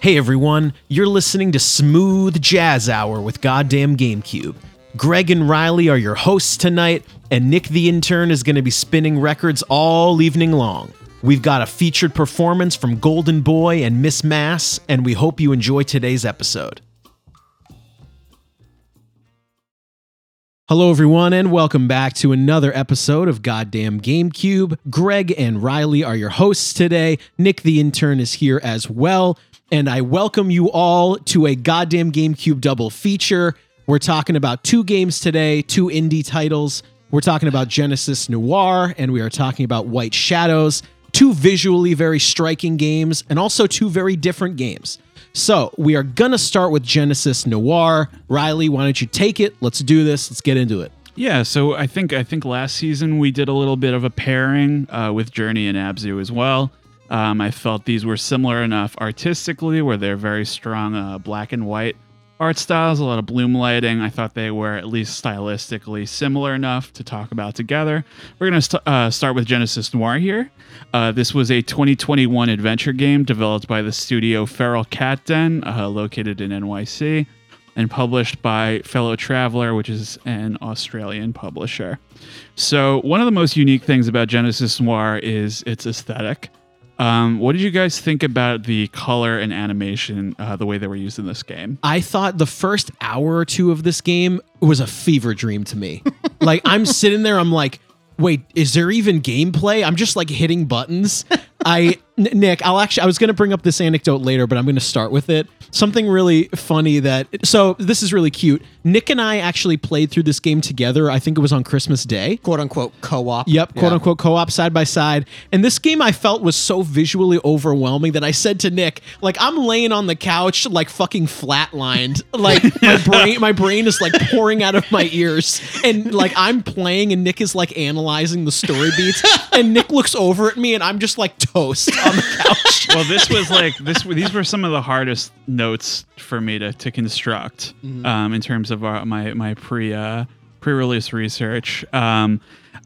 Hey everyone, you're listening to Smooth Jazz Hour with Goddamn GameCube. Greg and Riley are your hosts tonight, and Nick the intern is going to be spinning records all evening long. We've got a featured performance from Golden Boy and Miss Mass, and we hope you enjoy today's episode. Hello, everyone, and welcome back to another episode of Goddamn GameCube. Greg and Riley are your hosts today. Nick, the intern, is here as well. And I welcome you all to a Goddamn GameCube double feature. We're talking about two games today, two indie titles. We're talking about Genesis Noir, and we are talking about White Shadows, two visually very striking games, and also two very different games. So we are going to start with Genesis Noir. Riley, why don't you take it? Let's do this. Let's get into it. Yeah, so I think I think last season we did a little bit of a pairing uh, with Journey and Abzu as well. Um, I felt these were similar enough artistically, where they're very strong uh, black and white art styles, a lot of bloom lighting. I thought they were at least stylistically similar enough to talk about together. We're going to st- uh, start with Genesis Noir here. Uh, this was a 2021 adventure game developed by the studio Feral Cat Den, uh, located in NYC, and published by Fellow Traveller, which is an Australian publisher. So, one of the most unique things about Genesis Noir is its aesthetic. Um, what did you guys think about the color and animation, uh, the way they were used in this game? I thought the first hour or two of this game was a fever dream to me. like I'm sitting there, I'm like, wait, is there even gameplay? I'm just like hitting buttons. I N- Nick, I'll actually I was going to bring up this anecdote later, but I'm going to start with it. Something really funny that so this is really cute. Nick and I actually played through this game together. I think it was on Christmas Day. quote unquote co-op. Yep, quote unquote co-op side by side. And this game I felt was so visually overwhelming that I said to Nick, like I'm laying on the couch like fucking flatlined. Like my brain my brain is like pouring out of my ears. And like I'm playing and Nick is like analyzing the story beats. And Nick looks over at me and I'm just like toast on the couch. well, this was like this. These were some of the hardest notes for me to to construct um, in terms of uh, my my pre uh, pre release research. Um,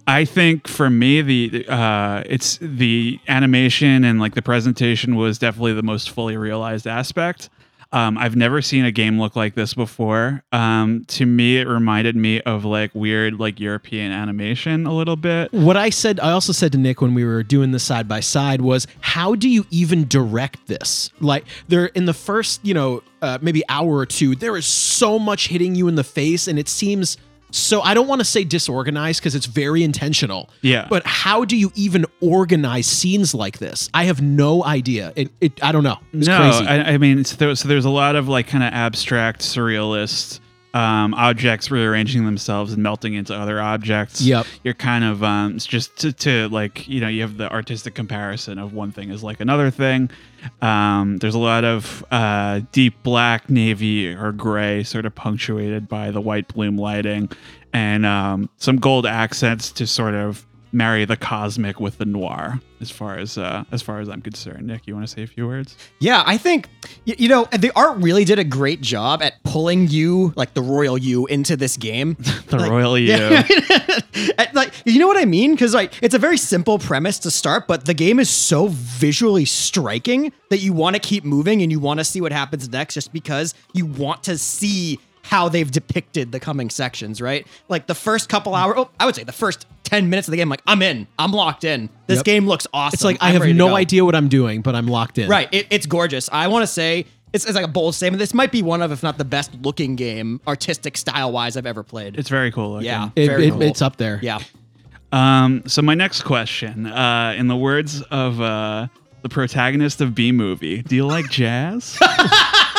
I think for me the uh, it's the animation and like the presentation was definitely the most fully realized aspect. Um, I've never seen a game look like this before. Um, to me, it reminded me of like weird like European animation a little bit. What I said, I also said to Nick when we were doing this side by side was, how do you even direct this? Like, there in the first, you know, uh, maybe hour or two, there is so much hitting you in the face, and it seems so. I don't want to say disorganized because it's very intentional. Yeah. But how do you even organize scenes like this? I have no idea. It, it I don't know. It's no, crazy. I, I mean, it's there, so there's a lot of like kind of abstract, surrealist um, objects rearranging themselves and melting into other objects. Yep. You're kind of um, it's just to, to like you know you have the artistic comparison of one thing is like another thing. Um, there's a lot of uh, deep black, navy, or gray, sort of punctuated by the white bloom lighting, and um, some gold accents to sort of marry the cosmic with the noir. As far as uh, as far as I'm concerned, Nick, you want to say a few words? Yeah, I think you know the art really did a great job at pulling you, like the royal you, into this game. The royal you. Yeah, like you know what I mean? Because like it's a very simple premise to start, but the game is so visually striking that you want to keep moving and you want to see what happens next, just because you want to see how they've depicted the coming sections. Right? Like the first couple hours, oh, I would say the first ten minutes of the game, like I'm in, I'm locked in. This Yep. game looks awesome. it's like I I'm have no idea what I'm doing, but I'm locked in. Right. It, it's gorgeous. I want to say it's, it's like a bold statement. This might be one of, if not the best looking game, artistic style wise, I've ever played. It's very cool looking. yeah. It, very it- cool. It's up there. Yeah. Um, so my next question, uh, in the words of uh, the protagonist of Bee Movie, do you like jazz?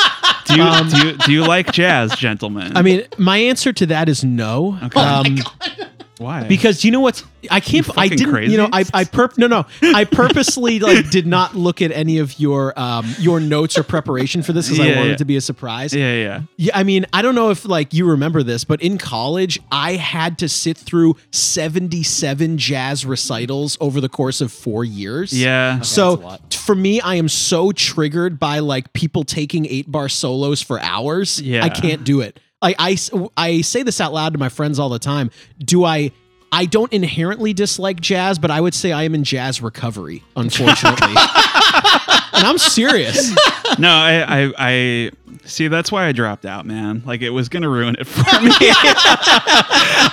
do, you, do you do you like jazz, gentlemen? Um, I mean, my answer to that is no. Okay. Um, why? because you know what's I can't I fucking didn't you know I? I perp no no I purposely like did not look at any of your um your notes or preparation for this because I Yeah, wanted yeah. it to be a surprise. yeah, yeah. Yeah, I mean, I don't know if like you remember this, but in college, I had to sit through 77 jazz recitals over the course of 4 years. Yeah. So that's a lot. for me, I am so triggered by like people taking 8-bar solos for hours. Yeah. I can't do it. I I say this out loud to my friends all the time. Do I I don't inherently dislike jazz, but I would say I am in jazz recovery, unfortunately. and I'm serious. no, I, I, I see. That's why I dropped out, man. Like it was gonna ruin it for me.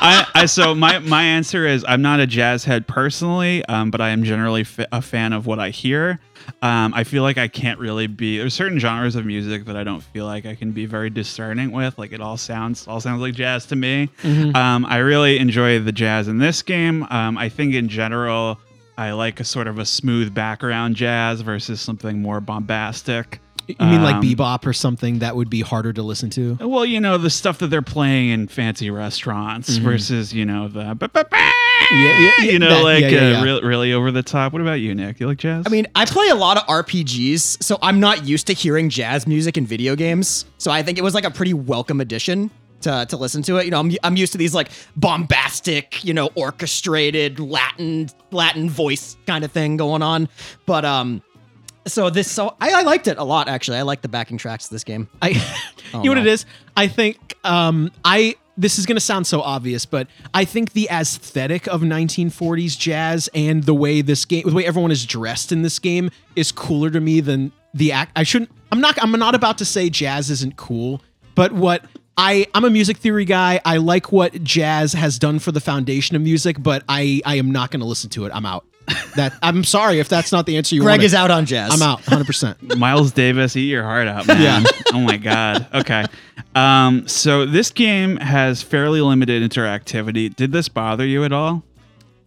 I, I, so my my answer is I'm not a jazz head personally, um, but I am generally f- a fan of what I hear. Um, I feel like I can't really be. There's certain genres of music that I don't feel like I can be very discerning with. Like it all sounds all sounds like jazz to me. Mm-hmm. Um, I really enjoy the jazz in this game. Um, I think in general. I like a sort of a smooth background jazz versus something more bombastic. You mean like Um, bebop or something that would be harder to listen to? Well, you know, the stuff that they're playing in fancy restaurants versus, you know, the Mm-hmm. Yeah, yeah, yeah, you know, that- like uh, real- really over the top. What about you, Nick? You like jazz? I mean, I play a lot of RPGs, so I'm not used to hearing jazz music in video games. So I think it was like a pretty welcome addition to, to listen to it. You know, I'm, I'm used to these like bombastic, you know, orchestrated Latin Latin voice kind of thing going on. But um, so this so I, I liked it a lot actually. I like the backing tracks to this game. I you know what it is? I think um I this is going to sound so obvious, but I think the aesthetic of 1940s jazz and the way this game, the way everyone is dressed in this game, is cooler to me than the act. I shouldn't. I'm not. I'm not about to say jazz isn't cool, but what I I'm a music theory guy. I like what jazz has done for the foundation of music, but I I am not going to listen to it. I'm out. That I'm sorry if that's not the answer you want. Greg wanted. is out on jazz. I'm out 100. percent Miles Davis, eat your heart out, man. Yeah. oh my god. Okay. Um, so this game has fairly limited interactivity. Did this bother you at all?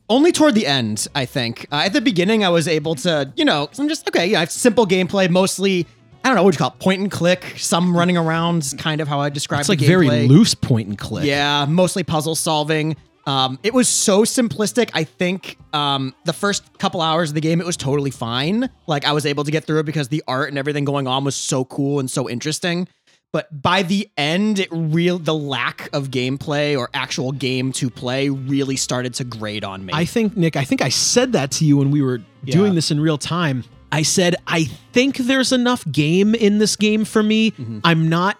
Only toward the end, I think. Uh, at the beginning, I was able to, you know, I'm just okay. Yeah, it's simple gameplay, mostly. I don't know what you call it, point and click. Some running around, kind of how I describe. It's like very gameplay. loose point and click. Yeah, mostly puzzle solving. Um, it was so simplistic. I think um, the first couple hours of the game, it was totally fine. Like I was able to get through it because the art and everything going on was so cool and so interesting. But by the end, it real the lack of gameplay or actual game to play really started to grate on me. I think Nick, I think I said that to you when we were doing this in real time. I said I think there's enough game in this game for me. Mm-hmm. I'm not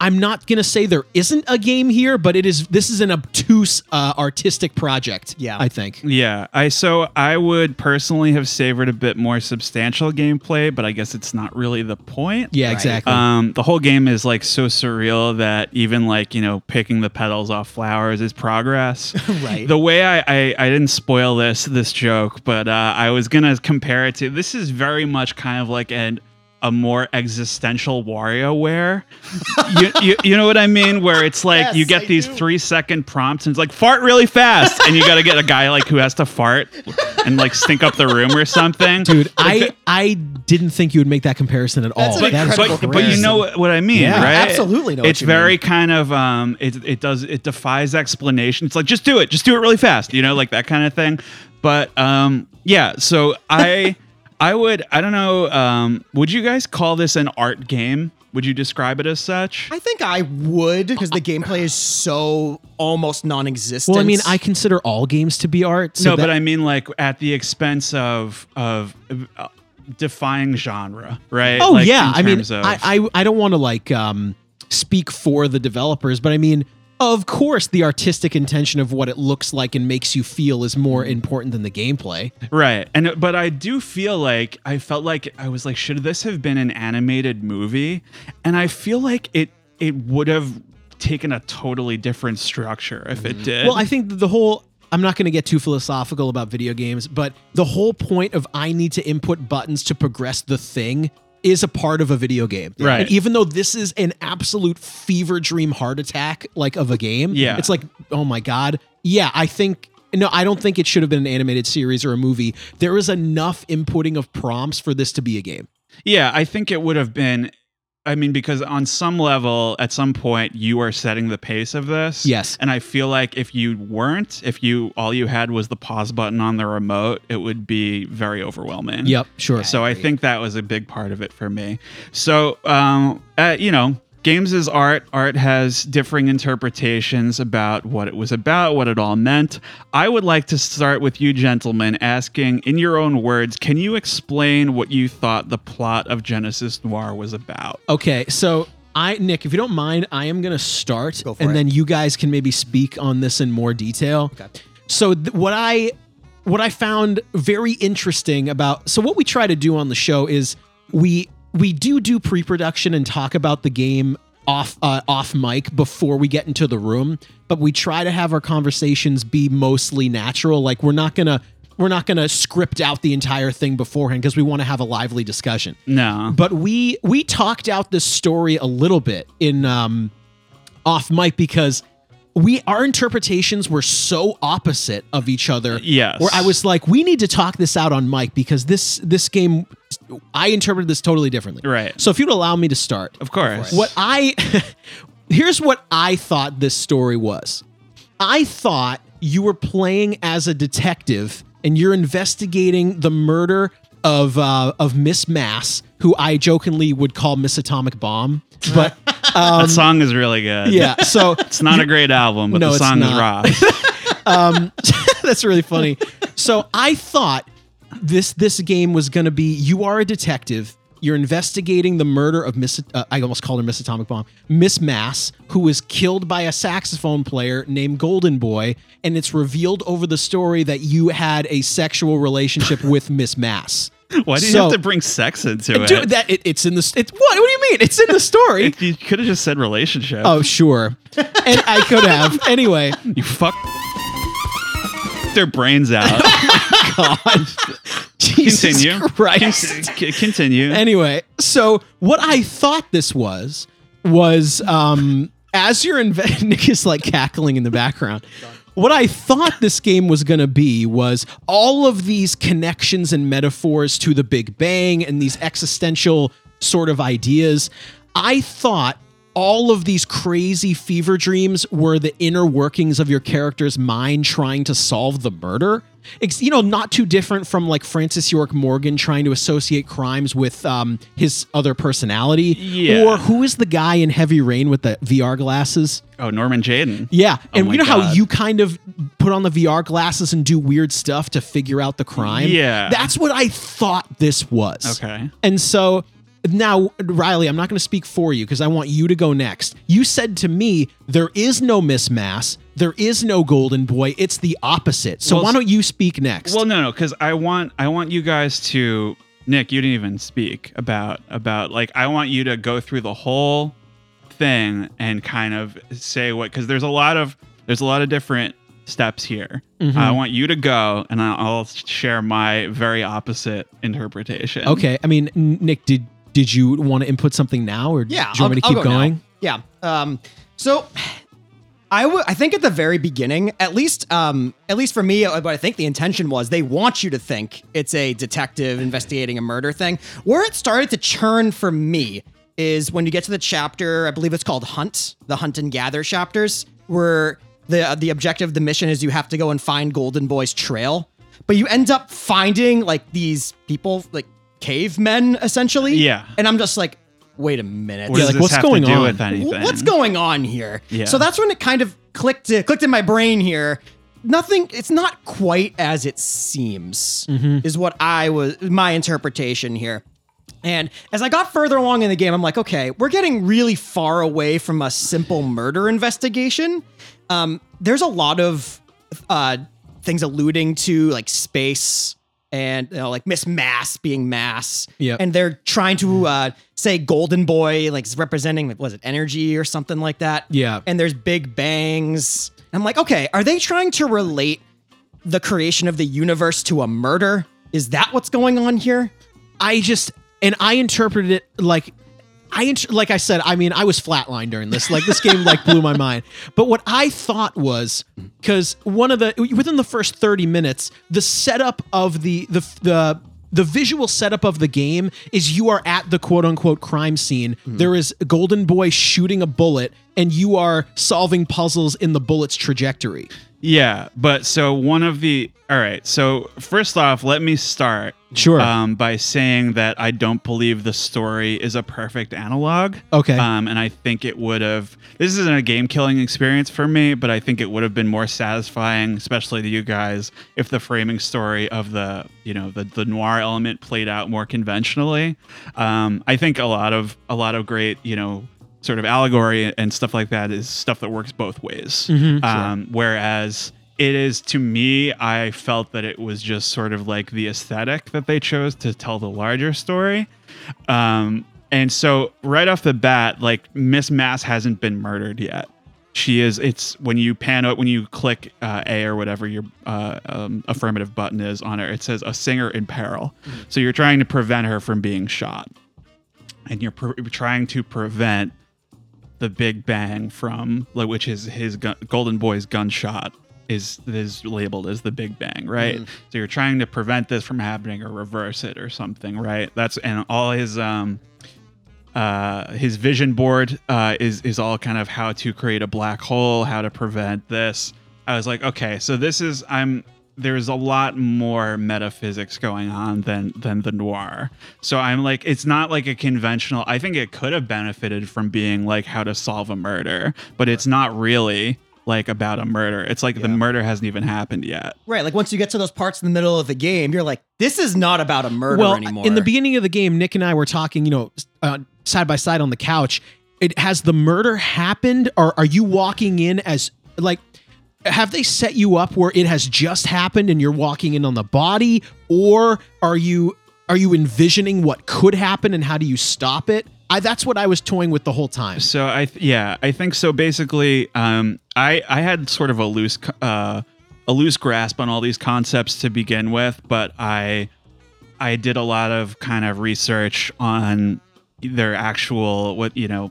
I'm not going to say there isn't a game here, but it is this is an obtuse uh, artistic project. Yeah. I think. Yeah, I so I would personally have savored a bit more substantial gameplay, but I guess it's not really the point. Yeah, Right. exactly. Um, the whole game is like so surreal that even like you know picking the petals off flowers is progress. Right. The way I, I I didn't spoil this this joke, but uh, I was gonna compare it to this is very much kind of like an a more existential WarioWare. you, you you know what I mean? Where it's like Yes, you get I these do. three second prompts and it's like fart really fast, and you got to get a guy like who has to fart and like stink up the room or something, Dude, I I didn't think you would make that comparison at all. That's an That is incredible but, but you know what, what I mean, Yeah. right? Absolutely know what It's you very mean. kind of um, it it does it defies explanation. It's like just do it, just do it really fast, you know, like that kind of thing. But um, yeah, so I I would I don't know. Um, would you guys call this an art game? Would you describe it as such? I think I would because the gameplay is so almost non-existent. Well, I mean, I consider all games to be art. So no, that- but I mean like at the expense of of uh, defying genre, right? Oh Like, yeah, I mean, of- I, I I don't want to like um speak for the developers, but I mean, of course, the artistic intention of what it looks like and makes you feel is more mm-hmm. important than the gameplay. Right. And but I do feel like I felt like I was like should this have been an animated movie? And I feel like it it would have taken a totally different structure if it mm-hmm. did. Well, I think the whole I'm not going to get too philosophical about video games, but the whole point of I need to input buttons to progress the thing is a part of a video game. Right. And even though this is an absolute fever dream heart attack like of a game, Yeah. it's like, oh my god. Yeah, I think no, I don't think it should have been an animated series or a movie. There is enough inputting of prompts for this to be a game. yeah, I think it would have been I mean because on some level at some point you are setting the pace of this. Yes. And I feel like if you weren't, if you all you had was the pause button on the remote, it would be very overwhelming. Yep, sure. So I think that was a big part of it for me. So, um, uh, you know, games is art. Art has differing interpretations about what it was about, what it all meant. I would like to start with you, gentlemen, asking in your own words, can you explain what you thought the plot of Genesis Noir was about? Okay, so I Nick, if you don't mind, I am going to start Go and it. then you guys can maybe speak on this in more detail. Okay. So th- what I what I found very interesting about so what we try to do on the show is we we do do pre-production and talk about the game off uh, off mic before we get into the room, but we try to have our conversations be mostly natural. Like we're not gonna we're not gonna script out the entire thing beforehand because we want to have a lively discussion. No. But we we talked out this story a little bit in um off mic because we our interpretations were so opposite of each other. Yes. Where I was like, we need to talk this out on mic because this this game I interpreted this totally differently. Right. So if you'd allow me to start. Of course. What I here's what I thought this story was. I thought you were playing as a detective and you're investigating the murder of uh, of Miss Mass, who I jokingly would call Miss Atomic Bomb. But that song is really good. yeah, so It's not a great album, but No, the song is rock. that's really funny. So I thought this this game was going to be you are a detective. You're investigating the murder of Miss. Uh, I almost called her Miss Atomic Bomb, Miss Mass, who was killed by a saxophone player named Golden Boy, and it's revealed over the story that you had a sexual relationship with Miss Mass. Why do you So- have to bring sex into it? Dude, that it, it's in the. It's what? What do you mean? It's in the story. you could have just said relationship. oh, sure. And I could have anyway. You fuck their brains out. God, Jesus Continue. Christ. Continue. anyway, so what I thought this was was um as you're Nick is like cackling in the background. What I thought this game was going to be was all of these connections and metaphors to the Big Bang and these existential sort of ideas. I thought all of these crazy fever dreams were the inner workings of your character's mind trying to solve the murder. You know, not too different from like Francis York Morgan trying to associate crimes with um, his other personality. Yeah. Or who is the guy in Heavy Rain with the VR glasses? oh, Norman Jayden. Yeah, and my you know how you kind of put on the VR glasses and do weird stuff to figure out the crime? Yeah. That's what I thought this was. Okay. And so now, Riley, I'm not going to speak for you because I want you to go next. You said to me, there is no Miss Mass, there is no Golden Boy. It's the opposite. So Well, why don't you speak next? Well, no, no, because I want I want you guys to Nick. You didn't even speak about about like I want you to go through the whole thing and kind of say what because there's a lot of there's a lot of different steps here. Mm-hmm. I want you to go and I'll, I'll share my very opposite interpretation. okay. I mean, Nick, did did you want to input something now, or Yeah, do you want me to I'll- keep I'll go now. going? Yeah. Um. So, I think at the very beginning, at least, um, at least for me, uh, what I think the intention was, they want you to think it's a detective investigating a murder thing. Where it started to churn for me is when you get to the chapter. I believe it's called Hunt, the Hunt and Gather chapters, where the the objective of the mission is you have to go and find Golden Boy's trail. But you end up finding like these people, like cavemen, essentially. Yeah. And I'm just like, wait a minute. What Yeah, like, what's going on? with anything? What's going on here? Yeah. So that's when it kind of clicked uh, clicked in my brain here. Nothing. It's not quite as it seems. Mm-hmm. Is what I was my interpretation here. And as I got further along in the game, I'm like, okay, we're getting really far away from a simple murder investigation. Um, there's a lot of uh, things alluding to like space and you know, like Miss Mass being Mass. Yep. And they're trying to uh, say Golden Boy, like is representing, was it energy or something like that? Yeah. And there's big bangs. I'm like, okay, are they trying to relate the creation of the universe to a murder? Is that what's going on here? I just and I interpreted it like I like I said. I mean, I was flatlined during this. Like this game like blew my mind. But what I thought was because one of the within the first thirty minutes, the setup of the the the the visual setup of the game is you are at the quote unquote crime scene. Hmm. There is a golden boy shooting a bullet, and you are solving puzzles in the bullet's trajectory. Yeah, but so one of the all right. So first off, let me start Sure. um, by saying that I don't believe the story is a perfect analog. Okay. Um, and I think it would have. This isn't a game killing experience for me, but I think it would have been more satisfying, especially to you guys, if the framing story of the you know the the noir element played out more conventionally. Um, I think a lot of a lot of great you know sort of allegory and stuff like that is stuff that works both ways. um, whereas it is to me i felt that it was just sort of like the aesthetic that they chose to tell the larger story. Um and so right off the bat like miss mass hasn't been murdered yet. She is it's when you pan out when you click uh, a or whatever your uh, um, affirmative button is on her it says a singer in peril. So you're trying to prevent her from being shot. And you're pre- trying to prevent the big bang from like, which is his gun, golden boy's gunshot is is labeled as the big bang right? So you're trying to prevent this from happening or reverse it or something right? That's and all his um uh, his vision board uh, is is all kind of how to create a black hole, how to prevent this. I was like, okay, so this is I'm there's a lot more metaphysics going on than than the noir. So I'm like, it's not like a conventional. I think it could have benefited from being like how to solve a murder, but it's not really like about a murder. It's like the murder hasn't even happened yet. Right. Like once you get to those parts in the middle of the game, you're like, this is not about a murder well, anymore. in the beginning of the game, Nick and I were talking, you know, uh, side by side on the couch. It has the murder happened, or are you walking in as like? Have they set you up where it has just happened and you're walking in on the body, or are you are you envisioning what could happen and how do you stop it? I, that's what I was toying with the whole time. So I th- yeah, I think so. Basically, um, I I had sort of a loose uh, a loose grasp on all these concepts to begin with, but I I did a lot of kind of research on their actual what you know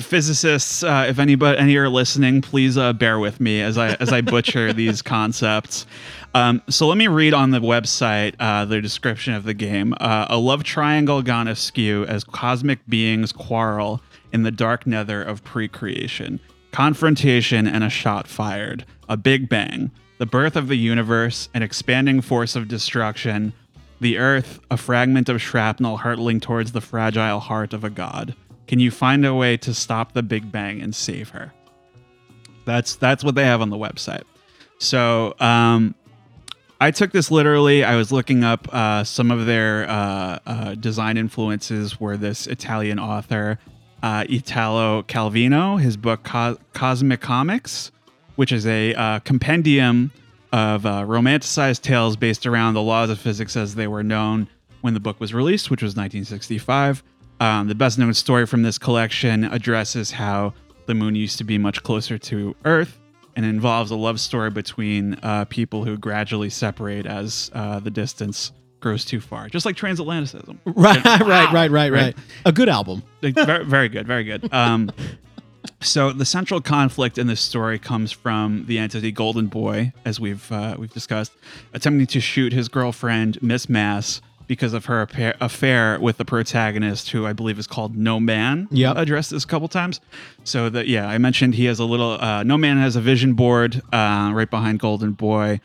physicists uh, if anybody any are listening please uh, bear with me as i as i butcher these concepts. Um, so let me read on the website uh, the description of the game. Uh, a love triangle gone askew as cosmic beings quarrel in the dark nether of pre-creation. Confrontation and a shot fired. A big bang. The birth of the universe an expanding force of destruction. The earth, a fragment of shrapnel hurtling towards the fragile heart of a god. Can you find a way to stop the Big Bang and save her? That's that's what they have on the website. So um, I took this literally. I was looking up uh, some of their uh, uh, design influences. Were this Italian author uh, Italo Calvino, his book Co- Cosmicomics, which is a uh, compendium of uh, romanticized tales based around the laws of physics as they were known when the book was released, which was 1965. Um, the best known story from this collection addresses how the moon used to be much closer to Earth and involves a love story between uh, people who gradually separate as uh, the distance grows too far, just like transatlanticism. Right, right, right, right, right, Right. A good album. Very, very good, very good. Um, so the central conflict in this story comes from the entity Golden Boy, as we've uh, we've discussed, attempting to shoot his girlfriend Miss Mass because of her affair, affair with the protagonist, who I believe is called No Man. Yep. addressed this a couple times. So that yeah, I mentioned he has a little. Uh, no Man has a vision board uh, right behind Golden Boy.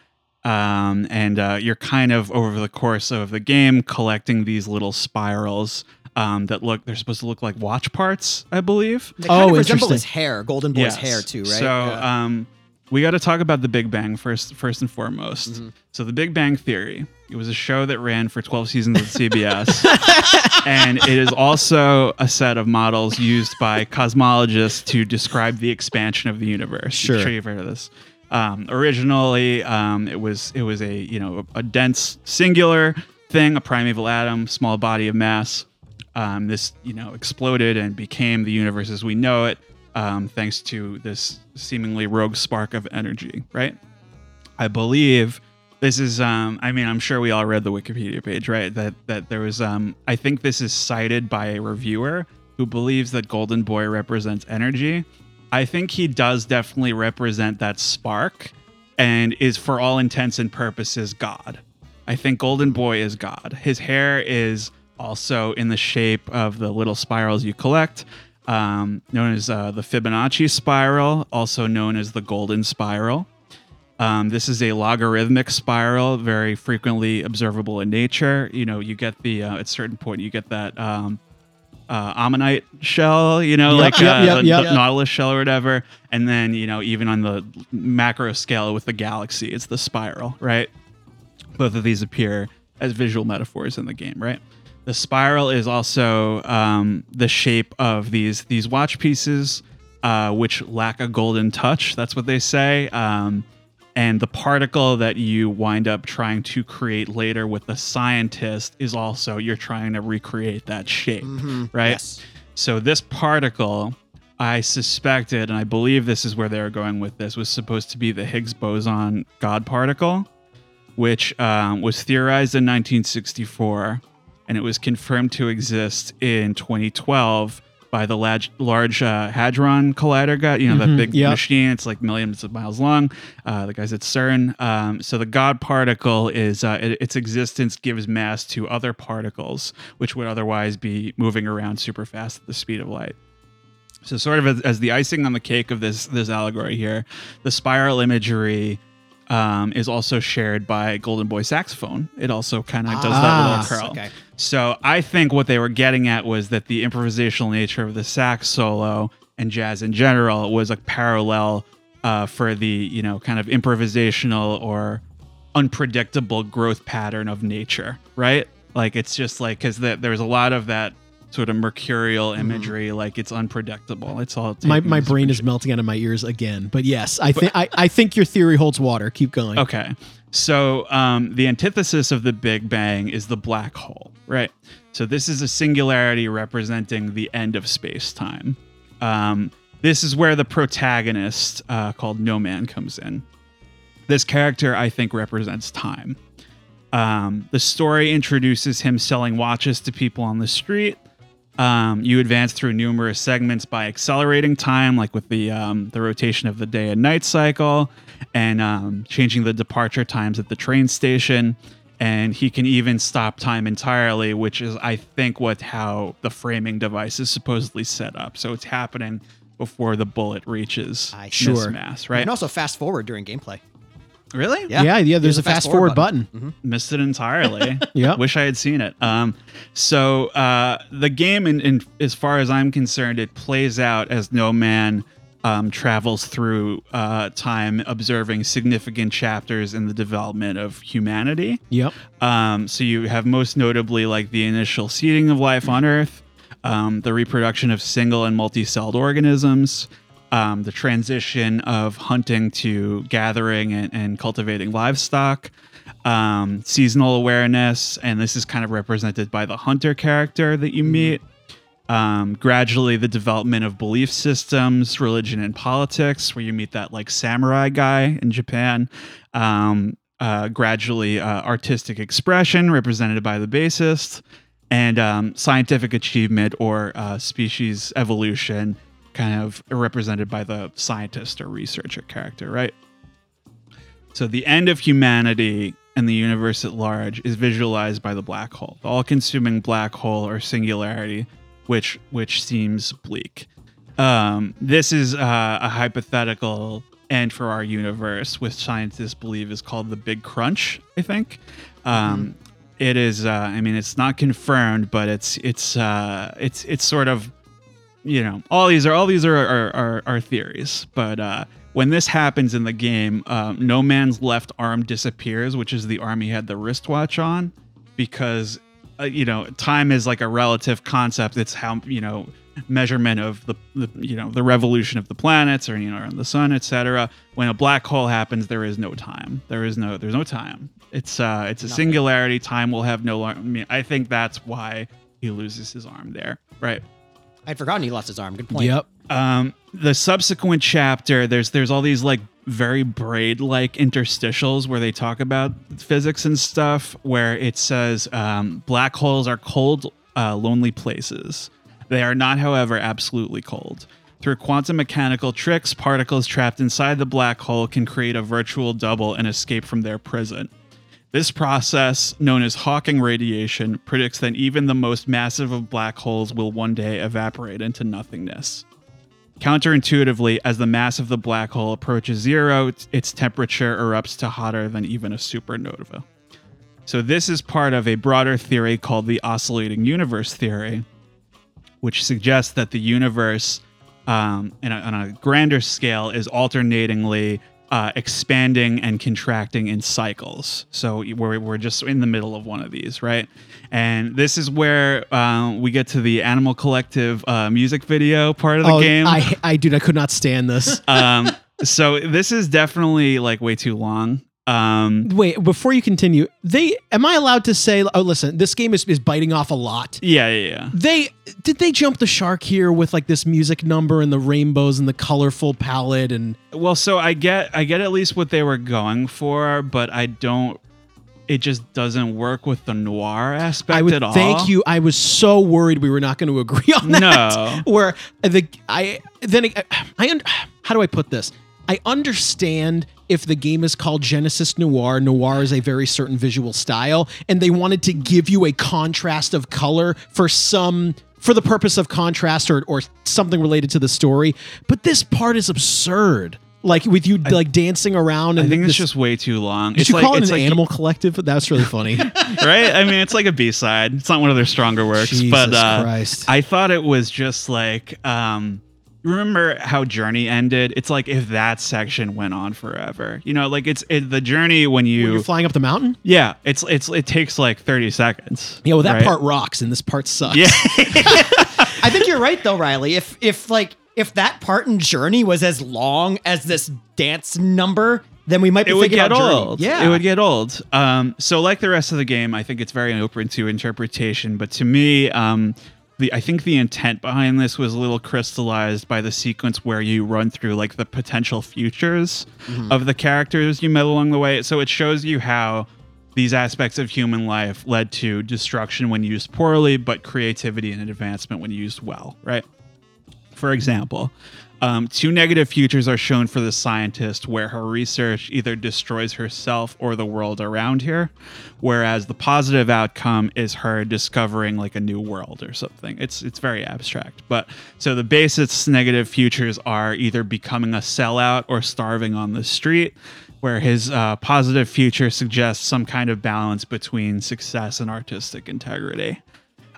Um, and uh, you're kind of over the course of the game collecting these little spirals um, that look they're supposed to look like watch parts, I believe. they kind Oh, of resemble his hair, Golden Boy's Yes. hair too, right? So Yeah. um, we got to talk about the Big Bang first, first and foremost. Mm-hmm. So the Big Bang Theory. It was a show that ran for 12 seasons at CBS, and it is also a set of models used by cosmologists to describe the expansion of the universe. Sure. I'm sure you've heard of this. Um, originally, um, it was it was a you know a dense singular thing, a primeval atom, small body of mass. Um, this you know exploded and became the universe as we know it, um, thanks to this seemingly rogue spark of energy. Right? I believe this is. Um, I mean, I'm sure we all read the Wikipedia page, right? That that there was. Um, I think this is cited by a reviewer who believes that Golden Boy represents energy. I think he does definitely represent that spark, and is for all intents and purposes God. I think Golden Boy is God. His hair is also in the shape of the little spirals you collect, um, known as uh, the Fibonacci spiral, also known as the Golden Spiral. Um, this is a logarithmic spiral, very frequently observable in nature. You know, you get the uh, at a certain point you get that um, uh, ammonite shell, you know, Yep, like yep, uh, yep, the, the nautilus shell or whatever. And then you know, even on the macro scale with the galaxy, it's the spiral, right? Both of these appear as visual metaphors in the game, right? The spiral is also um, the shape of these these watch pieces, uh, which lack a golden touch. That's what they say. Um, and the particle that you wind up trying to create later with the scientist is also you're trying to recreate that shape, right? Yes. So this particle, I suspected, and I believe this is where they were going with this, was supposed to be the Higgs boson God particle, which um, was theorized in 1964, and it was confirmed to exist in 2012 by the large, large uh, hadron collider guy. You know that big yep. machine. It's like millions of miles long. Uh, the guys at CERN. Um, so the God particle is uh, it, its existence gives mass to other particles, which would otherwise be moving around super fast at the speed of light. So, sort of as, as the icing on the cake of this this allegory here, the spiral imagery um, is also shared by Golden Boy Saxophone. It also kind of does Ah, that little curl. okay. So, I think what they were getting at was that the improvisational nature of the sax solo and jazz in general was a parallel uh, for the you know kind of improvisational or unpredictable growth pattern of nature, right? Like it's just like because the, there's a lot of that sort of mercurial imagery, like it's unpredictable. It's all My, my brain is melting out of my ears again. But yes, I think I, I think your theory holds water. Keep going. Okay. So um, the antithesis of the Big Bang is the black hole, right? So this is a singularity representing the end of space time. Um, this is where the protagonist, uh, called No Man, comes in. This character, I think, represents time. Um, the story introduces him selling watches to people on the street. Um, you advance through numerous segments by accelerating time, like with the um, the rotation of the day and night cycle, and um, changing the departure times at the train station. And he can even stop time entirely, which is, I think, what how the framing device is supposedly set up. So it's happening before the bullet reaches I- this Sure. mass, right? And also fast forward during gameplay. Really? Yeah. Yeah, yeah. There's, a fast, forward, button. missed it entirely. yeah. wish I had seen it. Um, so uh, the game, in, in as far as I'm concerned, it plays out as No Man um, travels through uh, time, observing significant chapters in the development of humanity. Yep. Um, so you have most notably like the initial seeding of life on Earth, um, the reproduction of single and multi-celled organisms, um, the transition of hunting to gathering and, and cultivating livestock, um, seasonal awareness, and this is kind of represented by the hunter character that you meet. Um, gradually, the development of belief systems, religion, and politics, where you meet that like samurai guy in Japan. Um, uh, gradually, uh, artistic expression, represented by the bassist, and um, scientific achievement or uh, species evolution, kind of represented by the scientist or researcher character, right? So the end of humanity and the universe at large is visualized by the black hole, the all-consuming black hole or singularity, which which seems bleak. Um, this is uh, a hypothetical end for our universe, which scientists believe is called the Big Crunch. I think. Um, it is. Uh, I mean, it's not confirmed, but it's it's uh, it's it's sort of you know all these are all these are are, are, are theories. But uh, when this happens in the game um, no man's left arm disappears which is the arm he had the wristwatch on because uh, you know time is like a relative concept. It's how you know measurement of the, the you know the revolution of the planets or you know around the sun etc when a black hole happens there is no time. There is no there's no time. It's uh it's a singularity. Time will have no i mean i think that's why he loses his arm there. Right I'd forgotten he lost his arm. Good point. Yep. um the subsequent chapter there's there's all these like very braid like interstitials where they talk about physics and stuff where it says um, black holes are cold uh, lonely places they are not however absolutely cold through quantum mechanical tricks particles trapped inside the black hole can create a virtual double and escape from their prison this process, known as Hawking radiation, predicts that even the most massive of black holes will one day evaporate into nothingness. Counterintuitively, as the mass of the black hole approaches zero, its- temperature erupts to hotter than even a supernova. So, this is part of a broader theory called the oscillating universe theory, which suggests that the universe, um, a, on a grander scale, is alternatingly uh, expanding and contracting in cycles. So we're, we're just in the middle of one of these, right? And this is where uh, we get to the Animal Collective uh, music video part of the oh, game. I, I, dude, I could not stand this. um, so this is definitely like way too long. Um, Wait, before you continue, they am I allowed to say? Oh, listen, this game is, is biting off a lot. yeah, yeah, yeah. They did they jump the shark here with like this music number and the rainbows and the colorful palette and Well, so I get I get at least what they were going for, but I don't. It just doesn't work with the noir aspect I would at all. thank you. I was so worried we were not going to agree on that. No. Where the I then I, I un- how do I put this? I understand if the game is called Genesis Noir. Noir is a very certain visual style, and they wanted to give you a contrast of color for some for the purpose of contrast or or something related to the story. But this part is absurd. Like with you like dancing around and I think it's just way too long. Did it's you like call it an like, animal collective? That's really funny. right? I mean, it's like a B side. It's not one of their stronger works, Jesus but uh, Christ. I thought it was just like. Um, Remember how Journey ended? It's like if that section went on forever. You know, like it's it, the journey when you You're flying up the mountain? yeah, it's it's it takes like 30 seconds. Yeah, well, that right? part rocks, and this part sucks. Yeah. I think you're right though, Riley. If if like if that part in Journey was as long as this dance number, then we might be it would get about Journey. old. Yeah, it would get old. Um, so like the rest of the game, I think it's very open to interpretation. But to me, um, the I think the intent behind this was a little crystallized by the sequence where you run through like the potential futures mm-hmm. of the characters you met along the way. So it shows you how these aspects of human life led to destruction when used poorly, but creativity and advancement when used well. Right. For example, um, two negative futures are shown for the scientist where her research either destroys herself or the world around her, whereas the positive outcome is her discovering like a new world or something. It's it's very abstract. But so the basic negative futures are either becoming a sellout or starving on the street, where his uh, positive future suggests some kind of balance between success and artistic integrity.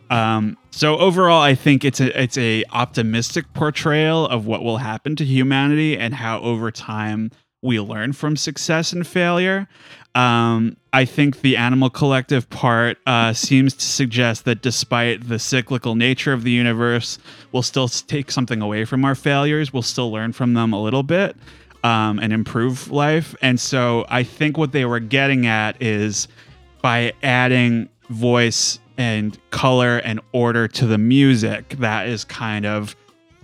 Um, so overall, I think it's a it's a optimistic portrayal of what will happen to humanity and how over time we learn from success and failure. Um, I think the animal collective part uh, seems to suggest that despite the cyclical nature of the universe, we'll still take something away from our failures. We'll still learn from them a little bit um, and improve life. And so I think what they were getting at is by adding voice and color and order to the music that is kind of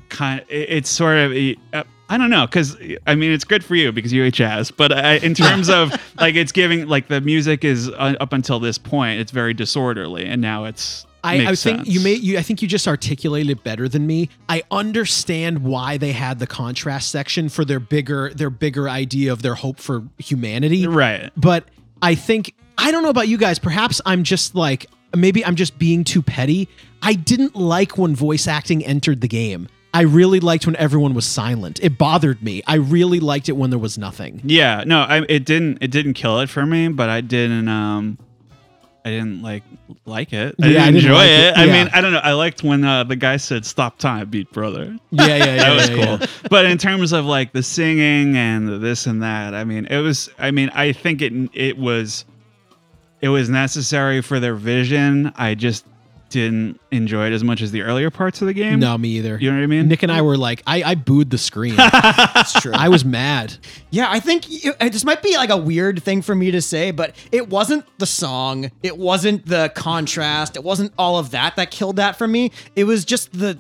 kind it- it's sort of uh, I don't know because I mean it's good for you because you jazz, but I, in terms of like it's giving like the music is uh, up until this point it's very disorderly and now it's I, I think you may you I think you just articulated it better than me. I understand why they had the contrast section for their bigger their bigger idea of their hope for humanity. right But I think I don't know about you guys. Perhaps I'm just like maybe I'm just being too petty. I didn't like when voice acting entered the game. I really liked when everyone was silent. It bothered me. I really liked it when there was nothing. yeah no I, it didn't it didn't kill it for me but I didn't um I didn't like like it I Yeah, didn't didn't enjoy like it, it. I Yeah. mean I don't know I liked when uh, the guy said stop time beat brother Yeah, yeah, yeah. that was yeah, cool. yeah. But in terms of like the singing and the this and that, I mean, it was. I mean, I think it it was it was necessary for their vision. I just didn't enjoy it as much as the earlier parts of the game. No, me either. you know what I mean. Nick and I were like, I, I booed the screen. that's true. I was mad. Yeah, I think you, uh, this might be like a weird thing for me to say, but it wasn't the song, it wasn't the contrast, it wasn't all of that that killed that for me. It was just the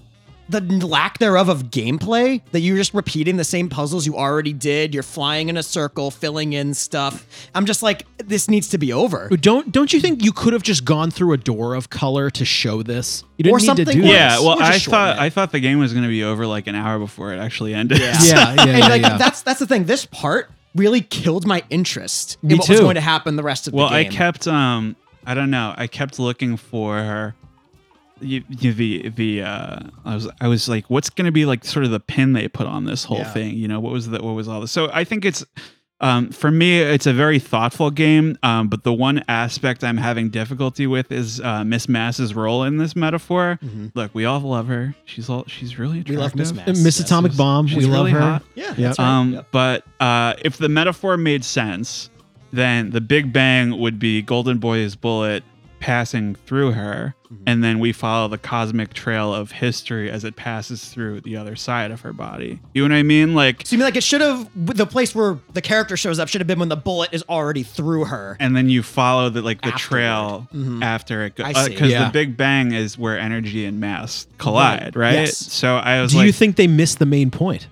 the lack thereof of gameplay that you're just repeating the same puzzles you already did. You're flying in a circle, filling in stuff. I'm just like, this needs to be over. Don't don't you think you could have just gone through a door of color to show this? You didn't Or need something to do worse. yeah, this. well, We'll I thought it. I thought the game was going to be over like an hour before it actually ended. Yeah. Yeah, yeah, and yeah, like yeah. that's that's the thing. This part really killed my interest Me in what was going to happen the rest of Well, the game well I kept um I don't know. I kept looking for you, you, the the uh I was I was like what's going to be like sort of the pin they put on this whole Yeah. thing, you know, what was that? what was all this. So I think it's um for me it's a very thoughtful game, um but the one aspect I'm having difficulty with is uh Miss Mass's role in this metaphor. Look, we all love her. She's all she's really Mm-hmm. We attractive. love Miss Mass. Miss Yes, Atomic yes. Bomb. She's we love really her. hot. Yeah, Yeah. that's right. Um, Yep. but uh, if the metaphor made sense, then the Big Bang would be Golden Boy's bullet passing through her, Mm-hmm. and then we follow the cosmic trail of history as it passes through the other side of her body. You know what I mean? Like, So you mean like it should have the place where the character shows up should have been when the bullet is already through her. and then you follow the like the Afterward. trail Mhm. after it goes I see. because Yeah. the Big Bang is where energy and mass collide, right? Yes. So I was Do like, you think they missed the main point?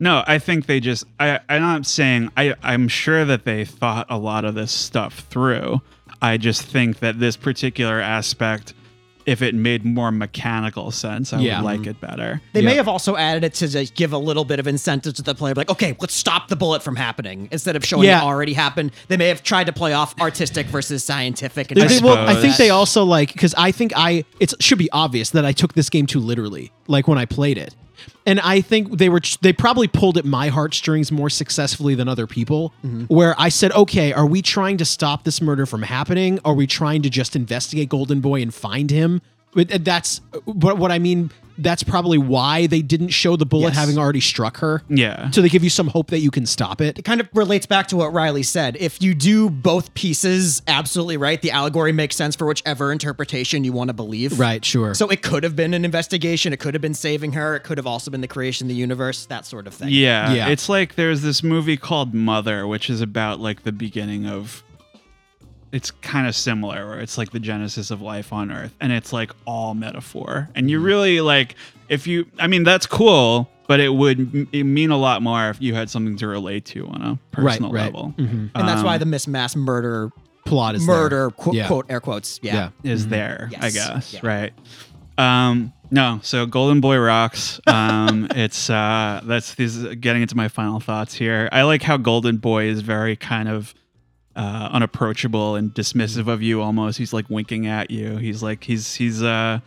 No, I think they just. I, I'm not saying. I, I'm sure that they thought a lot of this stuff through. I just think that this particular aspect, if it made more mechanical sense, I Yeah. would like it better. They Yeah. may have also added it to just give a little bit of incentive to the player, like, okay, let's stop the bullet from happening instead of showing Yeah. it already happened. They may have tried to play off artistic versus scientific. And They- they- well, I think they also like because I think I it should be obvious that I took this game too literally, like when I played it, and I think they were they probably pulled at my heartstrings more successfully than other people. Mm-hmm. Where I said, okay, are we trying to stop this murder from happening? Are we trying to just investigate Golden Boy and find him? But uh, that's uh, but what I mean. That's probably why they didn't show the bullet Yes. having already struck her. Yeah. So they give you some hope that you can stop it. it kind of relates back to what Riley said. If you do both pieces absolutely right, the allegory makes sense for whichever interpretation you want to believe. Right. Sure. So it could have been an investigation. It could have been saving her. It could have also been the creation of the universe, that sort of thing. Yeah, Yeah. It's like there's this movie called Mother, which is about like the beginning of. It's kind of similar, where it's like the genesis of life on Earth, and it's like all metaphor. And you really like if you. I mean, that's cool, but it would it mean a lot more if you had something to relate to on a personal right. level. And that's Um, why the Miss Mass murder, Plot is there. murder, quote, Yeah. quote, air quotes. Yeah. Yeah. is there, I guess. Yeah. Right. Um, no, so Golden Boy rocks. Um, it's uh, that's these getting into my final thoughts here. I like how Golden Boy is very kind of uh, unapproachable and dismissive of you. Almost, he's like winking at you. He's like he's he's uh,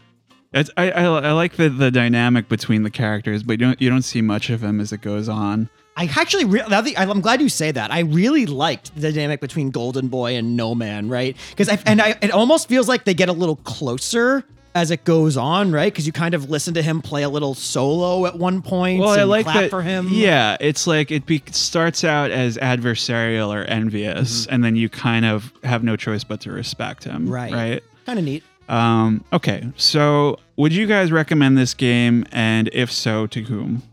I, I I like the the dynamic between the characters, but you don't you don't see much of him as it goes on. I actually, re- I'm glad you say that. I really liked the dynamic between Golden Boy and No Man, right? Because I and I, it almost feels like they get a little closer as it goes on, right? Because you kind of listen to him play a little solo at one point. Well, I like clap that for him. Yeah, it's like it be- starts out as adversarial or envious, and then you kind of have no choice but to respect him. Right. Right. kind of neat. Um, okay, so would you guys recommend this game, and if so, to whom?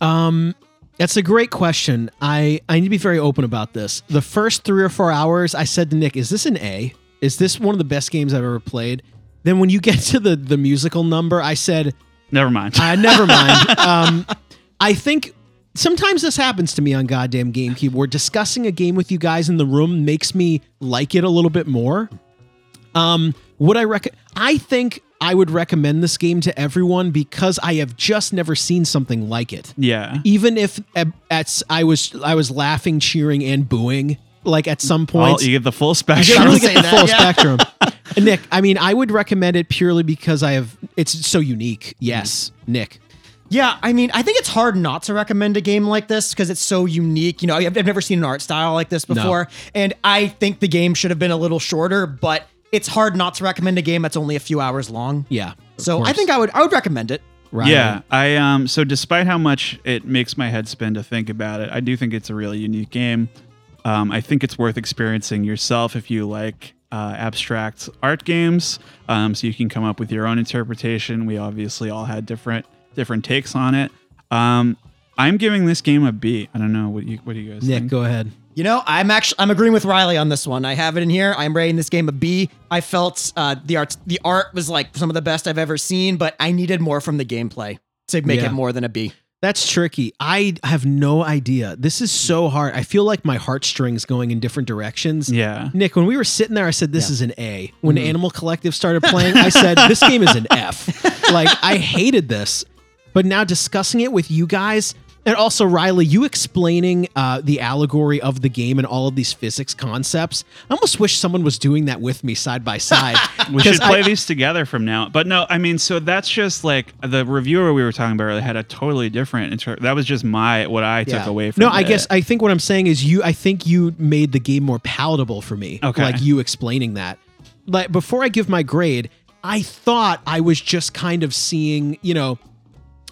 Um, that's a great question. I I need to be very open about this. The first three or four hours, I said to Nick, "Is this an A? Is this one of the best games I've ever played?" Then when you get to the the musical number, I said, Never mind. "Uh, never mind." um, I think sometimes this happens to me on goddamn GameCube, where discussing a game with you guys in the room makes me like it a little bit more. Um, would I rec? I think I would recommend this game to everyone because I have just never seen something like it yeah. even if at, at I was I was laughing, cheering, and booing like at some Well, points. you get the full you spectrum. really get the full yeah. spectrum. And Nick, I mean, I would recommend it purely because I have it's so unique. Yes, Nick. Yeah, I mean, I think it's hard not to recommend a game like this because it's so unique. You know, I've, I've never seen an art style like this before, and I think the game should have been a little shorter. But it's hard not to recommend a game that's only a few hours long. Yeah. of So I course. think I would I would recommend it. Right. Yeah, I um. So despite how much it makes my head spin to think about it, I do think it's a really unique game. Um, I think it's worth experiencing yourself if you like uh, abstract art games. Um, so you can come up with your own interpretation. We obviously all had different different takes on it. Um, I'm giving this game a B. I don't know what you what do you guys Nick, think? go ahead. You know, I'm actually I'm agreeing with Riley on this one. I have it in here. I'm rating this game a B. I felt uh, the art the art was like some of the best I've ever seen, but I needed more from the gameplay to make Yeah. it more than a B. That's tricky. I have no idea. This is so hard. I feel like my heartstrings going in different directions. Yeah. Nick, when we were sitting there, I said this Yeah. is an A. When mm-hmm. Animal Collective started playing, I said this game is an F. Like I hated this, but now discussing it with you guys, and also Riley, you explaining uh, the allegory of the game and all of these physics concepts. I almost wish someone was doing that with me side by side. We should 'Cause I- play these together from now. But no, I mean, so that's just like the reviewer we were talking about earlier had a totally different. Inter- that was just my what I took Yeah. away from. No, I it. guess I think what I'm saying is you. I think you made the game more palatable for me. Okay. like you explaining that. Like before I give my grade, I thought I was just kind of seeing, you know,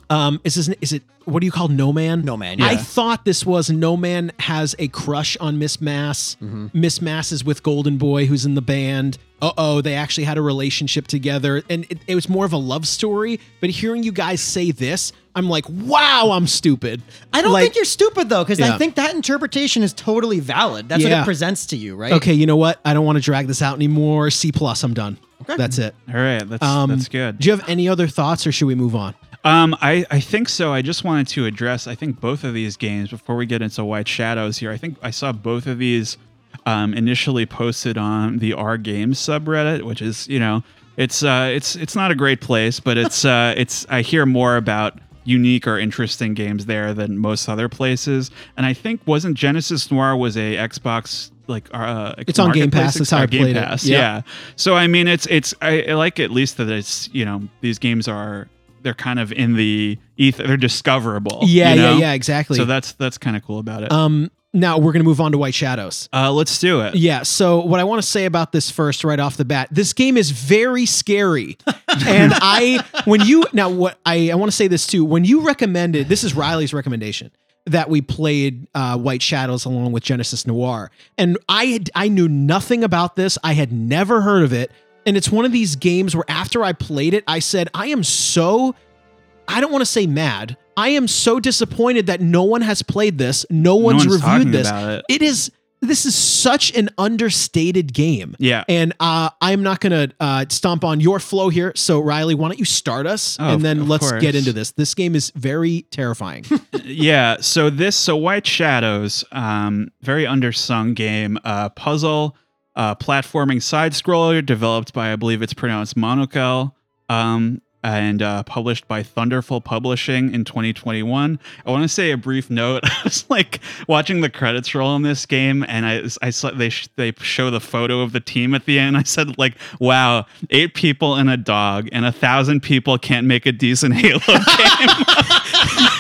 Um, is this, is it what do you call No Man? No Man, I thought this was No Man has a crush on Miss Mass. Mm-hmm. Miss Mass is with Golden Boy, who's in the band. Uh oh, they actually had a relationship together, and it, it was more of a love story. But hearing you guys say this, I'm like, wow, I'm stupid. I don't Like- think you're stupid though, because Yeah. I think that interpretation is totally valid. That's what it presents to you, right? Okay, you know what? I don't want to drag this out anymore. C plus, I'm done. Okay. That's it. All right, that's Um, that's good. Do you have any other thoughts, or should we move on? Um, I, I think so. I just wanted to address, I think, both of these games before we get into White Shadows here. I think I saw both of these um, initially posted on the R Games subreddit, which is, you know, it's uh, it's it's not a great place, but it's uh, it's I hear more about unique or interesting games there than most other places. And I think wasn't Genesis Noir was a Xbox like uh It's on Game Pass, that's how I Game played it. Pass, Yeah. yeah. So I mean, it's it's I, I like at least that it's you know these games are they're kind of in the ether, they're discoverable. Yeah, you yeah, know? yeah, exactly. So that's that's kind of cool about it. um, now we're gonna move on to White Shadows. uh, let's do it. Yeah. So what I want to say about this first, right off the bat, this game is very scary, and I when you now what I I want to say this too. When you recommended this is Riley's recommendation that we played uh, White Shadows along with Genesis Noir, and I had, I knew nothing about this. I had never heard of it, and it's one of these games where after I played it, I said I am so I don't want to say mad. I am so disappointed that no one has played this. No one's, one's reviewed this. about it. It is this is such an understated game. Yeah. And uh, I'm not gonna uh, stomp on your flow here. So Riley, why don't you start us Oh, and then let's course. get into this. This game is very terrifying. yeah so this so white shadows um very undersung game uh puzzle uh platforming side scroller developed by i believe it's pronounced monokel um and uh, published by Thunderful Publishing in 2021. I want to say a brief note. I was like watching the credits roll on this game, and I, I saw they sh- they show the photo of the team at the end. I said like, "Wow, eight people and a dog, and a thousand people can't make a decent Halo game."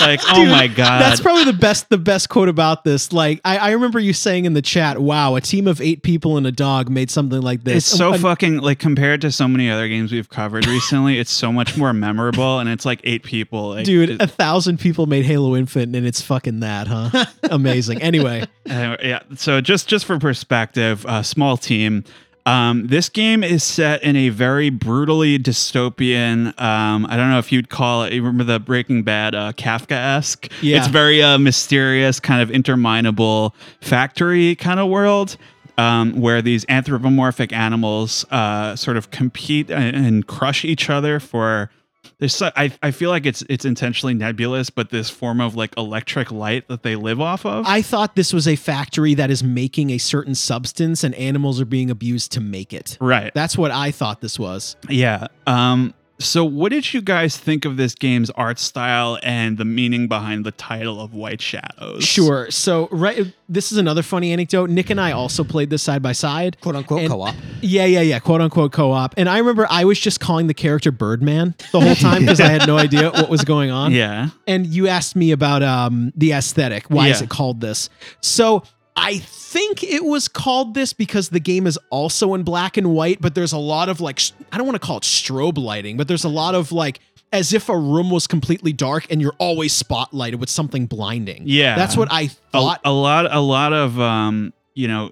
like, oh Dude, my god, That's probably the best the best quote about this. Like I, I remember you saying in the chat, "Wow, a team of eight people and a dog made something like this." It's so fucking like compared to so many other games we've covered recently. it's so much more memorable, and it's like eight people. Like, Dude, it- a thousand people made Halo Infinite, and it's fucking that, huh? Amazing. Anyway, Uh, yeah. So just just for perspective, a small team. Um, this game is set in a very brutally dystopian. Um, I don't know if you'd call it. You remember the Breaking Bad uh, Kafka-esque? Yeah. It's very uh, mysterious, kind of interminable factory kind of world. Um, where these anthropomorphic animals uh, sort of compete and, and crush each other for there's so, I, I feel like it's it's intentionally nebulous, but this form of like electric light that they live off of. I thought this was a factory that is making a certain substance, and animals are being abused to make it. right. That's what I thought this was. Yeah. Um so what did you guys think of this game's art style and the meaning behind the title of White Shadows? Sure. So, right, this is another funny anecdote. Nick and I also played this side by side. Quote unquote And- co-op. Yeah, yeah, yeah. Quote unquote co op. And I remember I was just calling the character Birdman the whole time because I had no idea what was going on. Yeah. And you asked me about um, the aesthetic. Why is it called this? So I think it was called this because the game is also in black and white, but there's a lot of like, I don't want to call it strobe lighting, but there's a lot of like, as if a room was completely dark and you're always spotlighted with something blinding. Yeah. That's what I thought. a lot a lot of um, you know,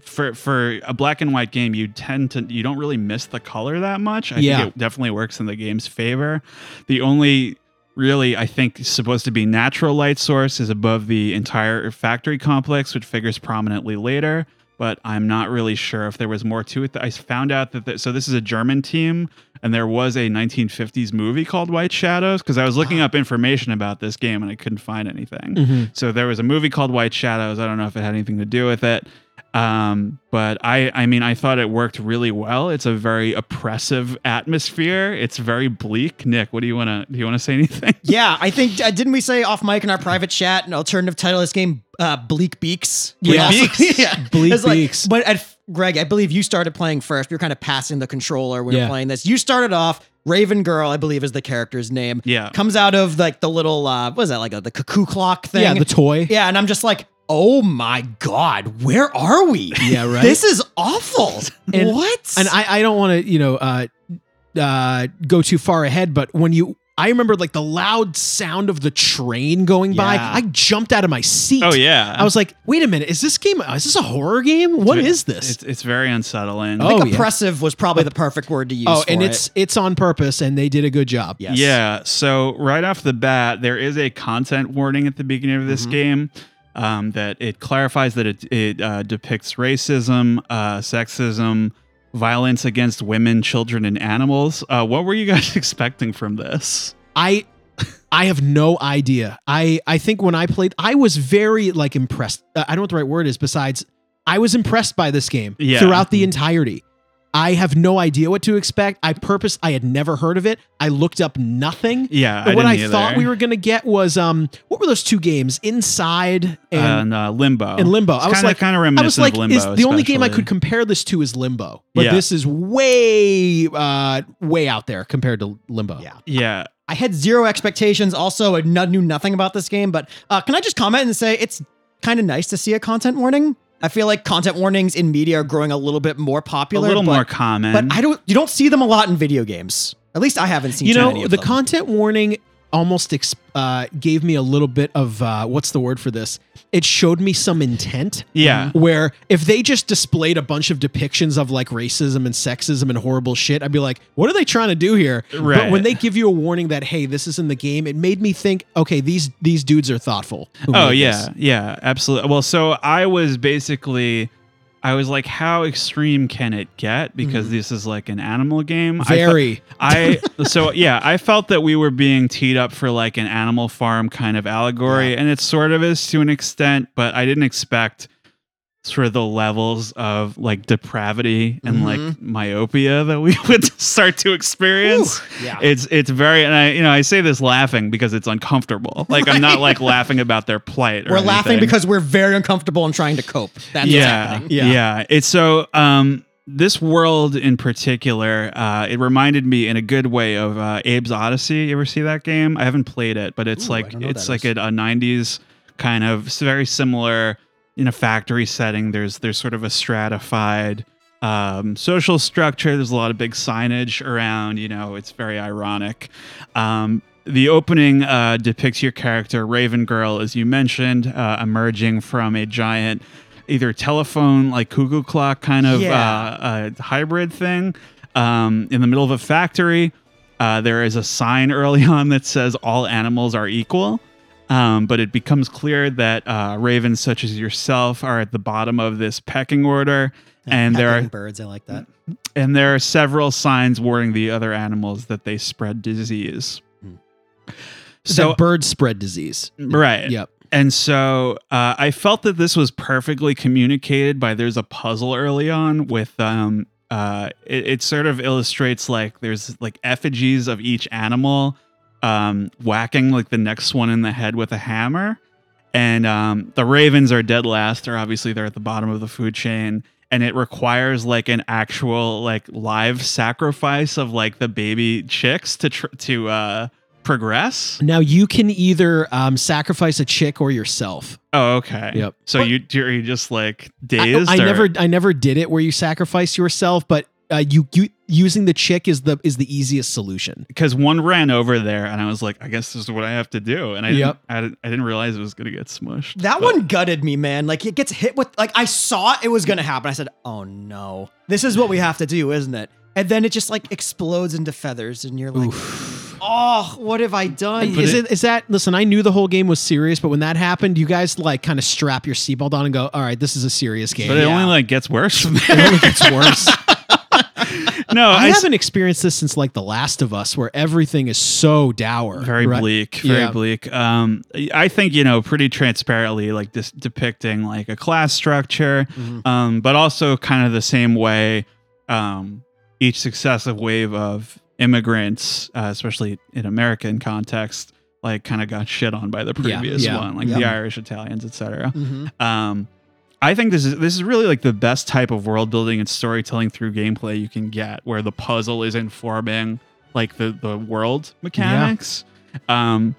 for for a black and white game, you tend to you don't really miss the color that much. I Yeah. think it definitely works in the game's favor. The only really I think supposed to be natural light source is above the entire factory complex, which figures prominently later. But I'm not really sure if there was more to it. I found out that the, so this is a German team, and there was a 1950s movie called White Shadows because I was looking up information about this game and I couldn't find anything. Mhm. So there was a movie called White Shadows. I don't know if it had anything to do with it. Um, but I, I mean, I thought it worked really well. It's a very oppressive atmosphere. It's very bleak. Nick, what do you want to, do you want to say anything? Yeah, I think uh, didn't we say off mic in our private chat an alternative title of this game, uh, Bleak Beaks? Bleak Also- Beaks. yeah, Bleak like- Beaks. But at, Greg, I believe you started playing first. You're kind of passing the controller when Yeah. you're playing this. You started off. Raven Girl, I believe, is the character's name. Yeah. comes out of like the little uh, what is that like a, the cuckoo clock thing? yeah, the toy. Yeah, and I'm just like, oh my god, where are we? Yeah, right. This is awful. And- what? and I, I don't want to you know uh, uh, go too far ahead, but when you I remember like the loud sound of the train going by. Yeah. I jumped out of my seat. Oh yeah. I was like, wait a minute, is this game? Is this a horror game? What is this? It's, it's very unsettling. I think Oh, yeah. oppressive was probably the perfect word to use. oh, for and it. it's it's on purpose, and they did a good job. Yes. Yeah. So right off the bat, there is a content warning at the beginning of this Mhm. game um, that it clarifies that it it uh, depicts racism, uh, sexism, violence against women, children, and animals. Uh, what were you guys expecting from this? I I have no idea. I I think when I played, I was very like impressed. Uh, I don't know what the right word is. Besides, I was impressed by this game Yeah. throughout the entirety. I have no idea what to expect. I purpose. I had never heard of it. I looked up nothing. Yeah, But I what I didn't thought either. we were gonna get was um, what were those two games? Inside and and uh, Limbo. and Limbo. It's I was kinda, like, kind of I reminiscent was like, of Limbo. is the only game I could compare this to is Limbo, but Yeah. this is way uh way out there compared to Limbo. Yeah. Yeah, I had zero expectations. Also, I knew nothing about this game. But uh, can I just comment and say it's kind of nice to see a content warning? I feel like content warnings in media are growing a little bit more popular, a little but, more common. But I don't. You don't see them a lot in video games. At least I haven't seen. you too know many of the them. content warning almost ex- uh, gave me a little bit of uh, what's the word for this? It showed me some intent. Yeah, where if they just displayed a bunch of depictions of like racism and sexism and horrible shit i'd be like what are they trying to do here? Right. but when they give you a warning that hey this is in the game it made me think okay these these dudes are thoughtful. Oh yeah, this. yeah, absolutely. Well, so I was basically, I was like, how extreme can it get? Because mm-hmm. this is like an animal game. I very I so yeah, I felt that we were being teed up for like an animal farm kind of allegory, and it sort of is to an extent, but I didn't expect sort of the levels of like depravity and like myopia that we would start to experience. yeah. It's it's very and I you know I say this laughing because it's uncomfortable. Like I'm not like laughing about their plight. We're laughing because we're very uncomfortable and trying to cope. That's what's yeah, happening. Yeah. yeah, It's so um this world in particular, uh, it reminded me in a good way of uh, Abe's Oddysee. You ever see that game? I haven't played it, but it's Ooh, like don't know what it's like a, a '90s kind of very similar in a factory setting. There's there's sort of a stratified um, social structure. There's a lot of big signage around. You know, it's very ironic. Um, the opening uh, depicts your character Raven Girl, as you mentioned, uh, emerging from a giant, either telephone like cuckoo clock kind of Yeah. uh, uh, hybrid thing, um, in the middle of a factory. Uh, there is a sign early on that says all animals are equal. Um, but it becomes clear that uh, ravens such as yourself are at the bottom of this pecking order, and there are birds. I like that. and there are several signs warning the other animals that they spread disease. so So bird spread disease right, yep and so uh, I felt that this was perfectly communicated by there's a puzzle early on with um uh it, it sort of illustrates like there's like effigies of each animal um whacking like the next one in the head with a hammer and um the ravens are dead last they're obviously they're at the bottom of the food chain and it requires like an actual like live sacrifice of like the baby chicks to tr- to uh progress now you can either um, sacrifice a chick or yourself Oh, okay. Yep. So But- you are you just like I, dazed? I or- never I never did it where you sacrifice yourself, but uh, you, you using the chick is the is the easiest solution. because one ran over there, and I was like, I guess this is what I have to do, and I Yep. didn't, I didn't I didn't realize it was gonna get smushed. That But- one gutted me, man. Like it gets hit with like I saw it was gonna happen. I said, "Oh no, this is what we have to do, isn't it?" And then it just like explodes into feathers, and you're like, "Oh, what have I done?" is it is that listen? I knew the whole game was serious, but when that happened, you guys like kind of strap your seatbelt on and go, "All right, this is a serious game." But it Yeah. only like gets worse from It only gets worse. no, I haven't experienced this since like The Last of Us, where everything is so dour. very right? bleak, very Yeah. bleak. Um, I think you know pretty transparently, like this depicting like a class structure, Mhm. um, but also kind of the same way. Um, each successive wave of immigrants, uh, especially in American context, like kind of got shit on by the previous yeah, one, like yeah. the Irish, Italians, etc. Mhm. Um, I think this is this is really like the best type of world building and storytelling through gameplay you can get, where the puzzle is informing like the the world mechanics. Um,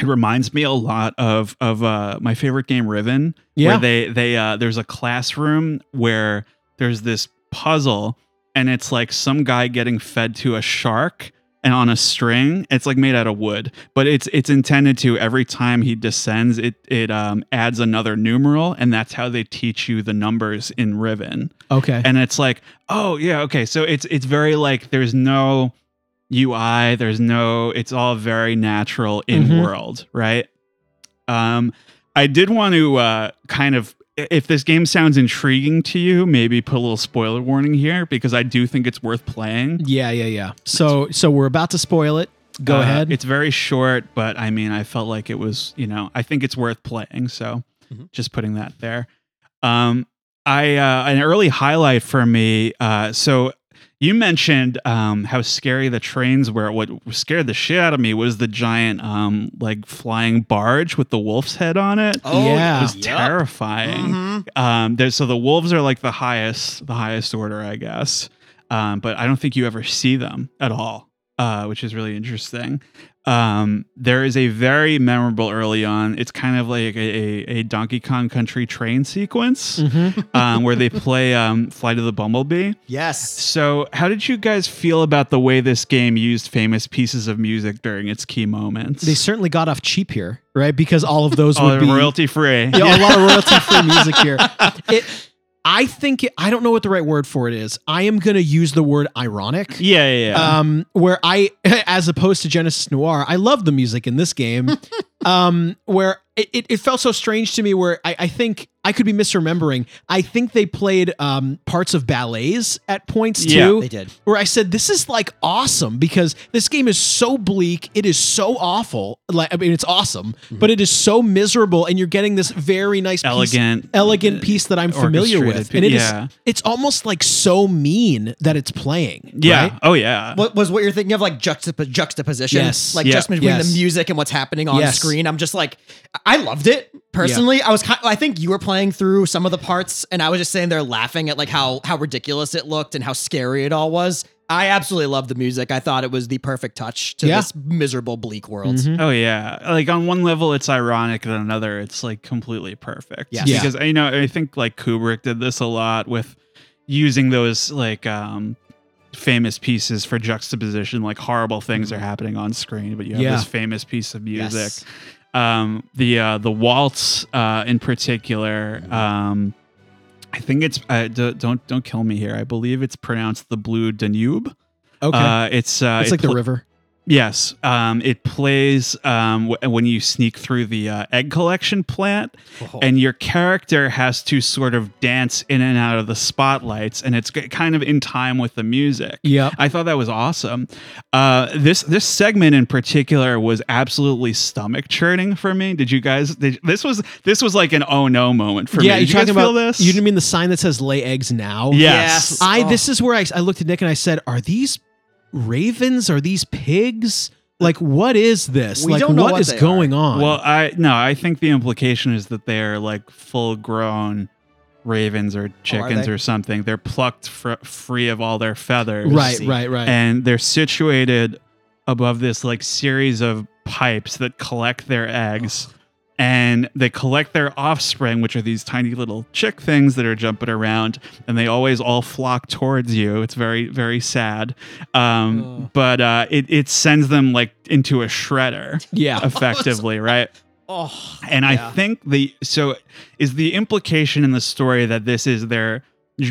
it reminds me a lot of of uh, my favorite game, Riven, Yeah. where they they uh, there's a classroom where there's this puzzle and it's like some guy getting fed to a shark and on a string. It's like made out of wood, but it's it's intended to every time he descends, it it um, adds another numeral, and that's how they teach you the numbers in Riven. Okay. And it's like, oh yeah, okay. So it's it's very like there's no UI, there's no. It's all very natural in Mhm. world, right? Um, I did want to uh, kind of, if this game sounds intriguing to you, maybe put a little spoiler warning here because I do think it's worth playing. yeah, yeah, yeah. So so we're about to spoil it. Go Uh, ahead. It's very short, but I mean, I felt like it was, you know, I think it's worth playing. So Mhm. just putting that there. Um, I uh, an early highlight for me. Uh, so you mentioned um, how scary the trains were. What scared the shit out of me was the giant, um, like flying barge with the wolf's head on it. Oh, Yeah. It was Yup. terrifying. Mhm. Um, so the wolves are like the highest, the highest order, I guess. Um, but I don't think you ever see them at all, uh, which is really interesting. Um, there is a very memorable early on. It's kind of like a, a, a Donkey Kong Country train sequence Mhm. um, where they play um, "Flight of the Bumblebee." Yes. So, how did you guys feel about the way this game used famous pieces of music during its key moments? They certainly got off cheap here, right? Because all of those oh, would be royalty free. Yeah, a lot of royalty free music here. It, I think it, I don't know what the right word for it is. I am going to use the word ironic. yeah, yeah. yeah. Um, where I, as opposed to Genesis Noir, I love the music in this game. um, where it, it, it felt so strange to me. Where I, I think I could be misremembering. I think they played um, parts of ballets at points Yeah, too They did. where I said, "This is like awesome because this game is so bleak. It is so awful. Like I mean, it's awesome, but it is so miserable, and you're getting this very nice, piece- Elegant, elegant piece that I'm familiar with, and it is yeah. it's almost like so mean that it's playing. Yeah. right? Oh yeah. What was what you're thinking of like juxtap- juxtaposition? Yes. Like Yeah. just between Yes. the music and what's happening on Yes. screen. I'm just like, I loved it personally. I was, ki- I think you were playing through some of the parts, and I was just sitting there laughing at like how how ridiculous it looked and how scary it all was. I absolutely loved the music. I thought it was the perfect touch to Yeah. this miserable, bleak world. Mhm. Oh yeah. Like on one level it's ironic and on another it's like completely perfect. Yes. Yeah. Because you know, I think like Kubrick did this a lot with using those like um famous pieces for juxtaposition like horrible things are happening on screen but you have Yeah. this famous piece of music Yes. Um the uh the waltz uh in particular um i think it's uh, d- don't don't kill me here. I believe it's pronounced the blue danube. Okay, uh it's uh it's it like the river. Yes, um, it plays um, w- when you sneak through the uh, egg collection plant, Oh. and your character has to sort of dance in and out of the spotlights, and it's g- kind of in time with the music. Yeah, I thought that was awesome. Uh, this this segment in particular was absolutely stomach churning for me. Did you guys? Did, this was this was like an oh no moment for yeah, me. you're Did you guys talking feel about this? You didn't mean the sign that says "lay eggs now"? Yes. Yes. I Oh. this is where I, I looked at Nick and I said, "Are these ravens? Are these pigs? Like what is this? We like don't know what what is they going on?" Well, I no, I think the implication is that they are like full grown ravens or oh, chickens they? or something. They're plucked fr- free of all their feathers. right, right, right. And they're situated above this like series of pipes that collect their eggs. And they collect their offspring, which are these tiny little chick things that are jumping around, and they always all flock towards you. It's very, very sad. Um, but uh, it, it sends them like into a shredder yeah. effectively, right? Oh, And I think the so is the implication in the story that this is their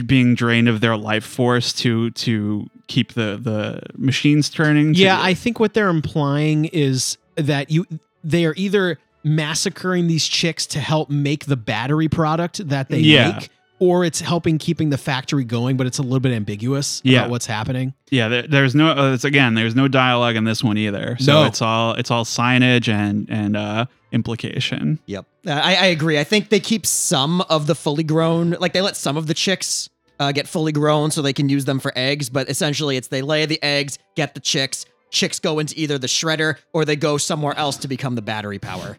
being drained of their life force to to keep the the machines turning. to- Yeah, I think what they're implying is that you they are either massacring these chicks to help make the battery product that they Yeah. make or it's helping keeping the factory going but it's a little bit ambiguous Yeah. about what's happening. yeah. There, there's no. Uh, it's again. There's no dialogue in this one either. So No. it's all it's all signage and and uh, implication. Yep, Uh, I, I agree. I think they keep some of the fully grown, like they let some of the chicks uh, get fully grown so they can use them for eggs. But essentially, it's they lay the eggs, get the chicks. Chicks go into either the shredder or they go somewhere else to become the battery power.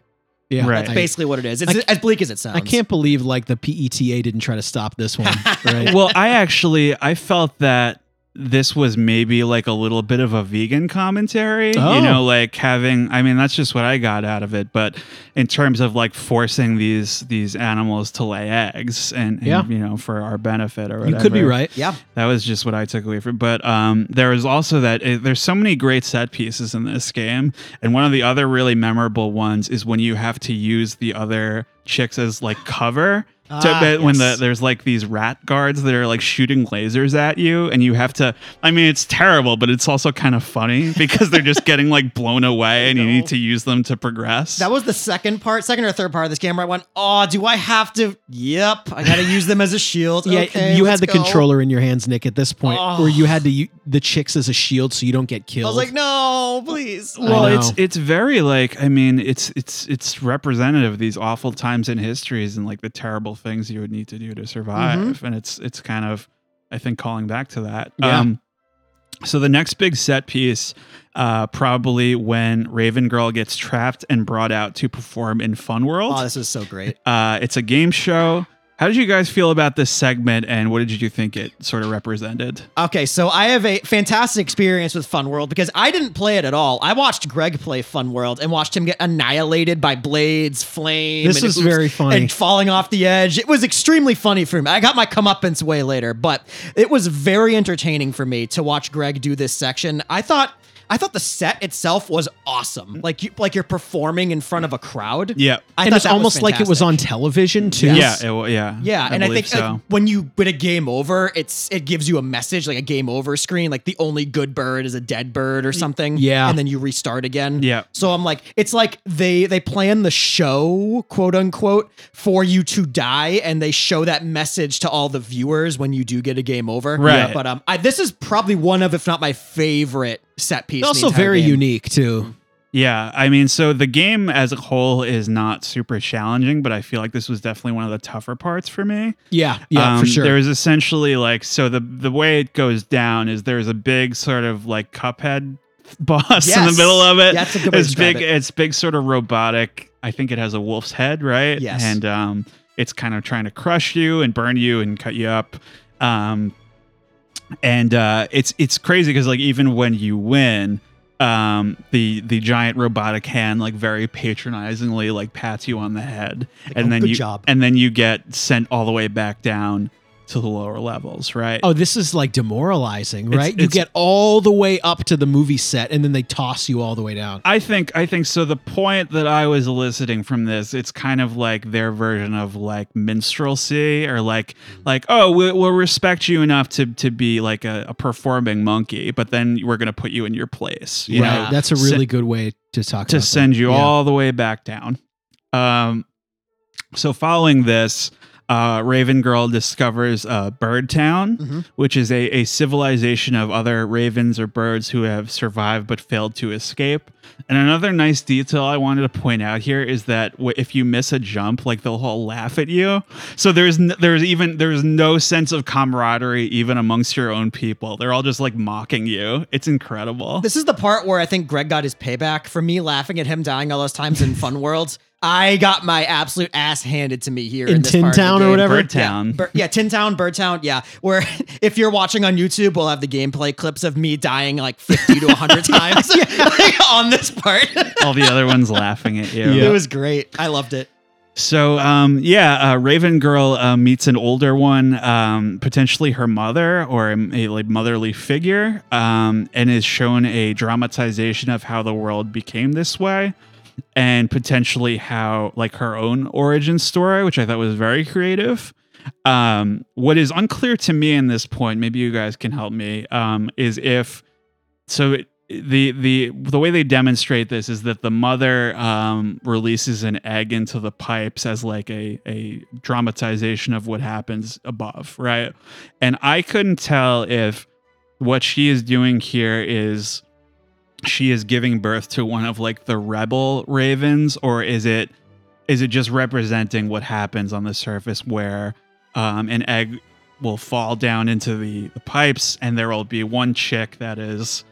Yeah. Right. That's I, basically what it is. It's I- as bleak as it sounds. I can't believe like the PETA didn't try to stop this one, right? well, I actually I felt that this was maybe like a little bit of a vegan commentary. Oh. You know, like having I mean, that's just what I got out of it. But in terms of like forcing these these animals to lay eggs and, and, Yeah. you know, for our benefit or whatever. You could be right. Yeah. That was just what I took away from. But um, there was also that uh, there's so many great set pieces in this game, and one of the other really memorable ones is when you have to use the other chicks as like cover. To, Ah, but when the there's like these rat guards that are like shooting lasers at you, and you have to. I mean, it's terrible, but it's also kind of funny because they're just getting like blown away, and you need to use them to progress. That was the second part, second or third part of this game where I went, oh, do I have to? Yep, I got to use them as a shield. Yeah, Okay, you had the go. controller in your hands, Nick, at this point, Oh. where you had to u- the chicks as a shield so you don't get killed. I was like, no, please. Well it's it's very like i mean it's it's it's representative of these awful times in histories and like the terrible things you would need to do to survive and it's it's kind of i think calling back to that Yeah. um so the next big set piece uh probably when raven girl gets trapped and brought out to perform in fun world Oh, this is so great. uh it's a game show how did you guys feel about this segment and what did you think it sort of represented Okay, so I have a fantastic experience with Fun World because I didn't play it at all. I watched Greg play Fun World and watched him get annihilated by blades, flame. This and was oops, very funny. And falling off the edge. It was extremely funny for me. I got my comeuppance way later, but it was very entertaining for me to watch Greg do this section. I thought. I thought the set itself was awesome. Like you, like you're performing in front of a crowd. yeah I and it's that was almost like it was on television too. Yes. yeah it, wa- yeah Yeah, and I think so when you win a game over, it's it gives you a message like a game over screen, like the only good bird is a dead bird or something. Yeah. and then you restart again. Yeah. So I'm like, it's like they they plan the show, quote unquote, for you to die, and they show that message to all the viewers when you do get a game over. Right. But um, I, this is probably one of, if not my favorite set piece. in also very game. unique too. Yeah, I mean, so the game as a whole is not super challenging, but I feel like this was definitely one of the tougher parts for me. Yeah, yeah, Um, for sure. There's essentially like so the the way it goes down is there's a big sort of like Cuphead boss in the middle of it. Yeah, that's a good way to it's big. it. It's big, sort of robotic. I think it has a wolf's head, right? Yes. and um, it's kind of trying to crush you and burn you and cut you up. Um, and uh, it's it's crazy because like even when you win um the the giant robotic hand like very patronizingly like pats you on the head and "Oh, then you job." and then you get sent all the way back down to the lower levels right Oh, this is like demoralizing, It's- right? you it's- get all the way up to the movie set and then they toss you all the way down. I think I think so. The point that I was eliciting from this, it's kind of like their version of like minstrelsy, or like like oh, we, we'll respect you enough to to be like a, a performing monkey, but then we're gonna put you in your place. You right. know, That's a Se- really good way to talk to about send that. you Yeah. all the way back down. Um, so following this, uh, Raven Girl discovers uh, Bird Town, Mhm. which is a, a civilization of other ravens or birds who have survived but failed to escape. And another nice detail I wanted to point out here is that w- if you miss a jump, like they'll all laugh at you. So there's n- there's even there's no sense of camaraderie even amongst your own people. They're all just like mocking you. It's incredible. This is the part where I think Greg got his payback for me laughing at him dying all those times in Fun Worlds. I got my absolute ass handed to me here In this part of the Tin Town or whatever? Bird Town. Yeah, Bir- yeah, Tin Town, Bird Town, yeah. Where if you're watching on YouTube, we'll have the gameplay clips of me dying like 50 to 100 times like, on this part. all the other ones laughing at you. It was great. I loved it. So, um, yeah, uh, Raven Girl uh, meets an older one, um, potentially her mother or a, a, like motherly figure, um, and is shown a dramatization of how the world became this way, and potentially how like her own origin story, which I thought was very creative. Um, what is unclear to me in this point, maybe you guys can help me, um, is if so it, the the the way they demonstrate this is that the mother um, releases an egg into the pipes as like a a dramatization of what happens above, right? And I couldn't tell if what she is doing here is she is giving birth to one of like the rebel ravens or is it is it just representing what happens on the surface where um, an egg will fall down into the, the pipes and there will be one chick that is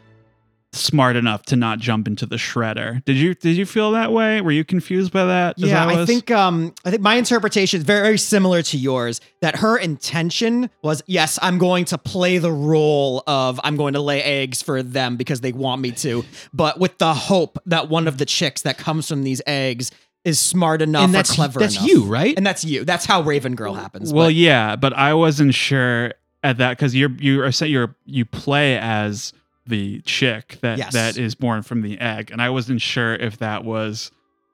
smart enough to not jump into the shredder. Did you did you feel that way? Were you confused by that? Is Yeah, that I think um I think my interpretation is very, very similar to yours. That her intention was, yes, I'm going to play the role of I'm going to lay eggs for them because they want me to, but with the hope that one of the chicks that comes from these eggs is smart enough And or that's- clever that's enough. you, right? And that's you. That's how Raven Girl happens. Well, but- yeah, but I wasn't sure at that because you're you are saying you're you play as the chick that Yes. that is born from the egg, and I wasn't sure if that was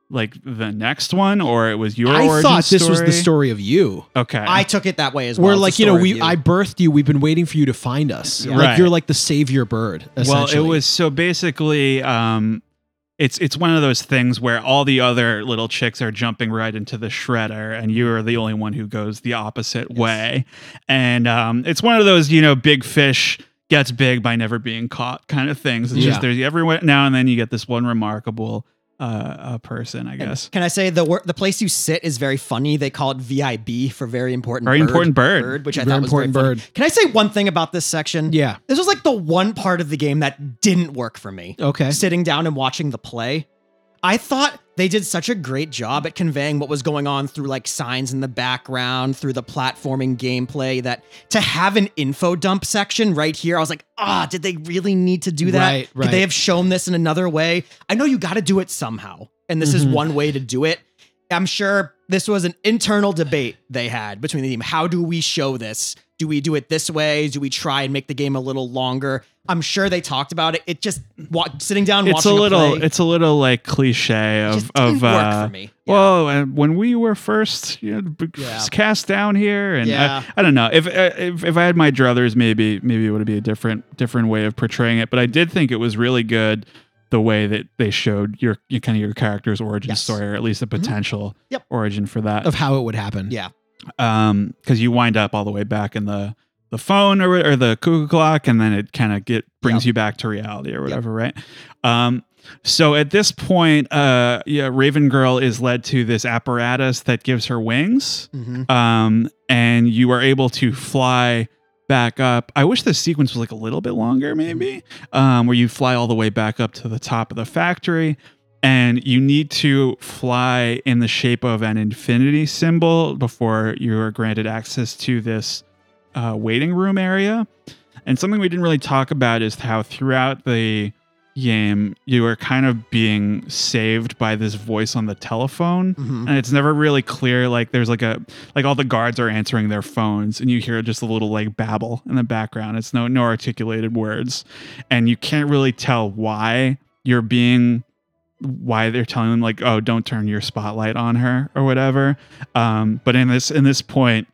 like the next one or it was your. I origin thought this was the story. story of you. Okay, I took it that way as well. Where It's the like you know we of I birthed you. We've been waiting for you to find us. Yeah. Like Right. you're like the savior bird. well, it was so basically. um it's it's one of those things where all the other little chicks are jumping right into the shredder, and you are the only one who goes the opposite way. And um, it's one of those you know big fish gets big by never being caught kind of things. It's Yeah. just there's every now and then you get this one remarkable uh, uh person, I And guess. Can I say the wor- the place you sit is very funny? They call it VIB for very important, Very bird, important bird. which I Very thought was important very funny. bird. Can I say one thing about this section? yeah. This was like the one part of the game that didn't work for me. Okay. Sitting down and watching the play. I thought they did such a great job at conveying what was going on through like signs in the background, through the platforming gameplay that to have an info dump section right here, I was like, ah, did they really need to do that? Right, right. Could they have shown this in another way? I know you got to do it somehow. And this is Mhm. one way to do it. I'm sure this was an internal debate they had between the team. How do we show this? Do we do it this way? Do we try and make the game a little longer? I'm sure they talked about it. It just wa- sitting down It's a little play, it's a little like cliche of of work uh, for me. Yeah. Well, and when we were first you know, Yeah. cast down here, and Yeah. I, I don't know if, uh, if if I had my druthers, maybe maybe it would be a different different way of portraying it. But I did think it was really good the way that they showed your, your kind of your character's origin Yes. story, or at least a potential Yep. origin for that. Of how it would happen. yeah. Um, because you wind up all the way back in the the phone or, or the cuckoo clock, and then it kind of get brings Yep. you back to reality or whatever, right? Um, so at this point, uh, yeah, Raven Girl is led to this apparatus that gives her wings, Mhm. um, and you are able to fly back up. I wish the sequence was like a little bit longer, maybe, um, where you fly all the way back up to the top of the factory. And you need to fly in the shape of an infinity symbol before you are granted access to this uh, waiting room area. And something we didn't really talk about is how throughout the game you are kind of being saved by this voice on the telephone Mhm. and it's never really clear like there's like a like all the guards are answering their phones and you hear just a little like babble in the background it's no no articulated words and you can't really tell why you're being why they're telling them like oh don't turn your spotlight on her or whatever um but in this in this point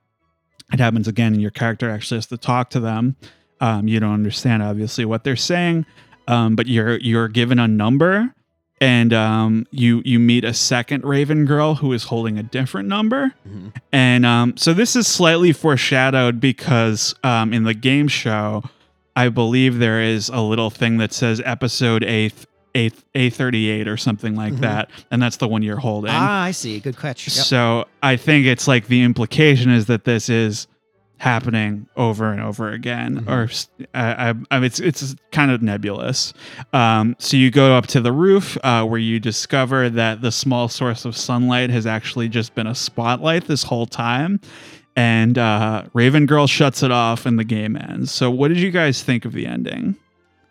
it happens again and your character actually has to talk to them um you don't understand obviously what they're saying um but you're you're given a number and um, you you meet a second Raven girl who is holding a different number, Mhm. and um, so this is slightly foreshadowed because um, in the game show, I believe there is a little thing that says episode eighth. A A thirty eight or something like Mhm. that, and that's the one you're holding. Ah, I see. Good catch. Yep. So I think it's like the implication is that this is happening over and over again, Mhm. or I, I, I- it's it's kind of nebulous. Um, so you go up to the roof uh, where you discover that the small source of sunlight has actually just been a spotlight this whole time. And uh, Raven Girl shuts it off, and the game ends. So, what did you guys think of the ending?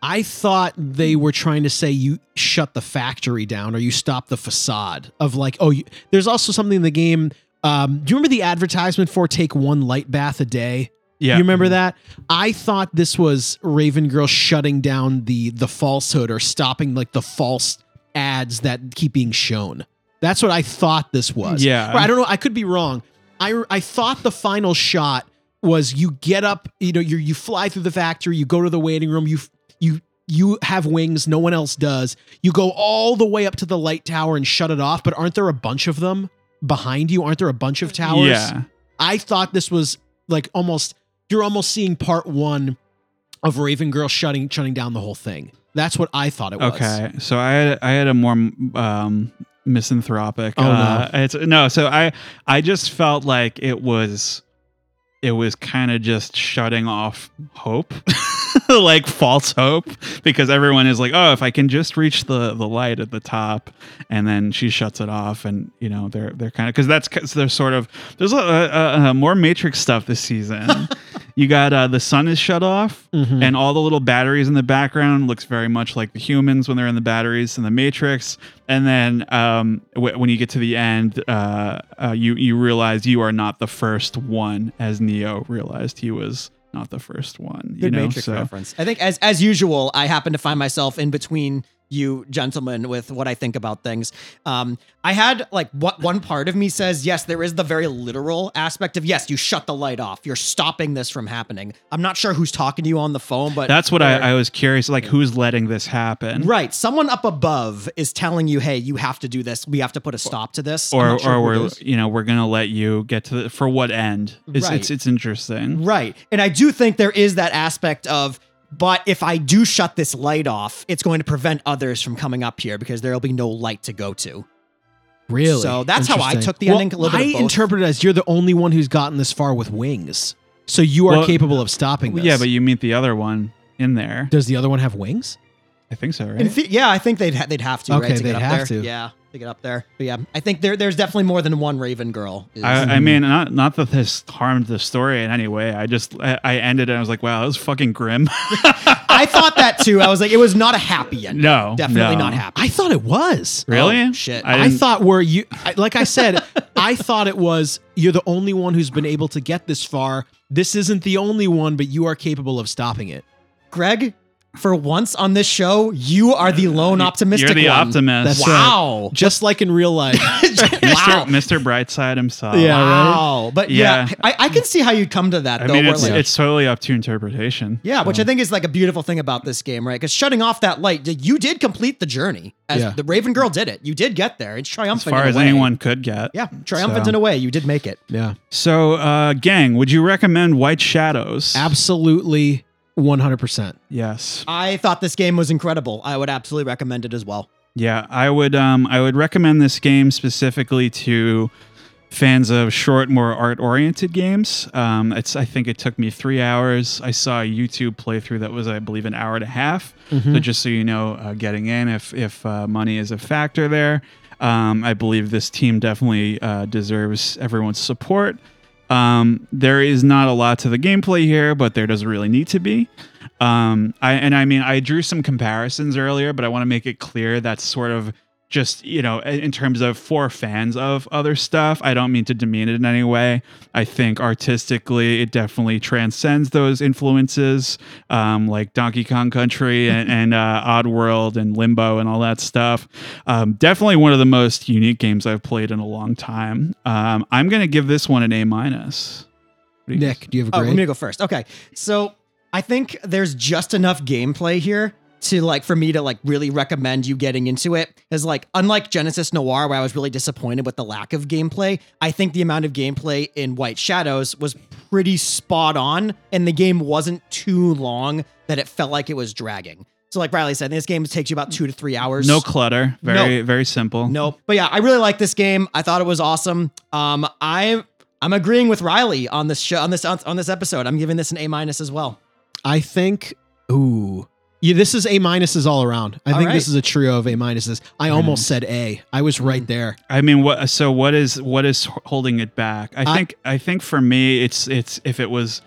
I thought they were trying to say you shut the factory down or you stop the facade of like, oh, you, there's also something in the game. Um, do you remember the advertisement for take one light bath a day? Yeah, You remember that? I thought this was Raven Girl shutting down the the falsehood or stopping like the false ads that keep being shown. That's what I thought this was. Yeah. Or I don't know. I could be wrong. I I thought the final shot was you get up, you know, you you fly through the factory, you go to the waiting room, you you you have wings, no one else does. You go all the way up to the light tower and shut it off, but aren't there a bunch of them behind you? Aren't there a bunch of towers? Yeah. I thought this was like almost you're almost seeing part one of Raven Girl shutting shutting down the whole thing. That's what I thought it was. Okay, so I had I had a more um, misanthropic. Oh, no. uh, It's no. So I I just felt like it was it was kind of just shutting off hope, like false hope, because everyone is like, oh, if I can just reach the the light at the top, and then she shuts it off, and you know they're they're kind of because that's they're sort of there's a, a, a more Matrix stuff this season. you got uh, the sun is shut off, Mhm. and all the little batteries in the background looks very much like the humans when they're in the batteries in the Matrix. And then um, w- when you get to the end, uh, uh, you you realize you are not the first one, as Neo realized he was not the first one. You Good know, Matrix so reference. I think as as usual, I happen to find myself in between you gentlemen with what I think about things. Um, I had like what one part of me says, yes, there is the very literal aspect of yes, you shut the light off. You're stopping this from happening. I'm not sure who's talking to you on the phone, but that's what I, I was curious. Like, who's letting this happen? Right. Someone up above is telling you, hey, you have to do this. We have to put a stop to this. Or, sure or we're you know we're gonna let you get to the for what end? It's Right. it's, it's interesting. Right. And I do think there is that aspect of, but if I do shut this light off, it's going to prevent others from coming up here because there'll be no light to go to. Really? So that's how I took the ending, a little bit I of interpret it as you're the only one who's gotten this far with wings. So you are Well, capable of stopping this. Yeah, but you meet the other one in there. does the other one have wings? I think so, right? In the- yeah, I think they'd ha- they'd have to. Okay, right, to they'd get up have there. to. Yeah, to get up there. But yeah, I think there there's definitely more than one Raven girl. is- I, I mm. mean, not not that this harmed the story in any way. I just I, I ended it. and I was like, wow, that was fucking grim. I thought that too. I was like, it was not a happy ending. No, definitely no. not happy. I thought it was. really? Oh, shit. I, I, thought were you, I, like I said, I thought it was you're the only one who's been able to get this far. This isn't the only one, but you are capable of stopping it. Greg, for once on this show, you are the lone optimistic You're the one. optimist. That's right. wow. Just like in real life. Mr. Mr. Brightside himself. Yeah. Wow. But yeah, Yeah. I, I can see how you'd come to that I though. mean, it's like- it's totally up to interpretation. yeah, which I think is like a beautiful thing about this game, right? Because shutting off that light, you did complete the journey. As Yeah. the Raven Girl did it. You did get there. It's triumphant. as triumphant. far in a as way. anyone could get. Yeah, triumphant So- in a way. You did make it. yeah. So, uh, gang, would you recommend White Shadows? Absolutely 100%. yes. I thought this game was incredible. I would absolutely recommend it as well. Yeah, I would um I would recommend this game specifically to fans of short, more art-oriented games. Um, it's I think it took me three hours. I saw a YouTube playthrough that was I believe an hour and a half. So just so you know, uh, getting in if if uh, money is a factor there, um, I believe this team definitely uh, deserves everyone's support. Um, there is not a lot to the gameplay here, but there doesn't really need to be. Um, I and I mean I drew some comparisons earlier, but I want to make it clear that's sort of just you know in in terms of for fans of other stuff. I don't mean to demean it in any way. I think artistically it definitely transcends those influences, um, like Donkey Kong Country and, and uh, Oddworld and Limbo and all that stuff. Um, definitely one of the most unique games I've played in a long time. Um, I'm gonna give this one an A minus. What do you Nick, do you have a Oh, grade? let me go first. Okay. So I think there's just enough gameplay here to like for me to like really recommend you getting into it is like unlike Genesis Noir, where I was really disappointed with the lack of gameplay, I think the amount of gameplay in White Shadows was pretty spot on, and the game wasn't too long that it felt like it was dragging. So like Riley said, this game takes you about two to three hours. No clutter. Very very simple. Nope. But yeah, I really like this game. I thought it was awesome. Um, I I'm agreeing with Riley on this show on this on this episode. I'm giving this an A minus as well. I think, ooh. Yeah, this is A minuses all around. I All think right. this is a trio of A minuses. I almost said A. I was right there. I mean, what? So what is what is holding it back? I I- think I think for me, it's it's if it was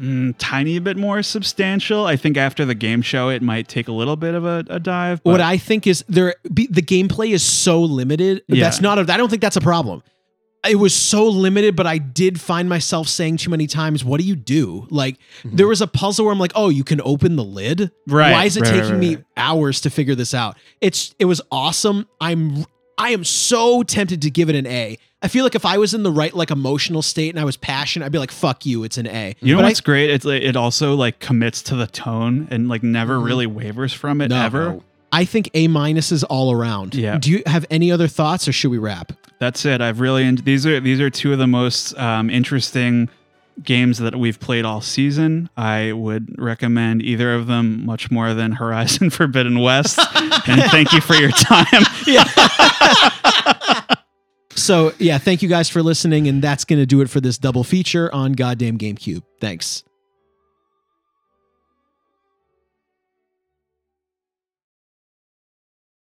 mm, tiny bit more substantial. I think after the game show, it might take a little bit of a, a dive. But what I think is there be, the gameplay is so limited. Yeah. That's not a I don't think that's a problem. It was so limited, but I did find myself saying too many times, "What do you do?" Like mm-hmm. there was a puzzle where I'm like, "Oh, you can open the lid." Right, Why is it right, taking right, me right. hours to figure this out? It's it was awesome. I'm I am so tempted to give it an A. I feel like if I was in the right like emotional state and I was passionate, I'd be like, "Fuck you, it's an A." you know But I- what's great? It's like, it also like commits to the tone and like never mm-hmm. really wavers from it No. ever. I think A minuses all around. Yeah. Do you have any other thoughts, or should we wrap? That's it. I've really en- these are these are two of the most um, interesting games that we've played all season. I would recommend either of them much more than Horizon Forbidden West. and thank you for your time. So So, yeah, thank you guys for listening. And that's to do it for this double feature on Goddamn GameCube. Thanks.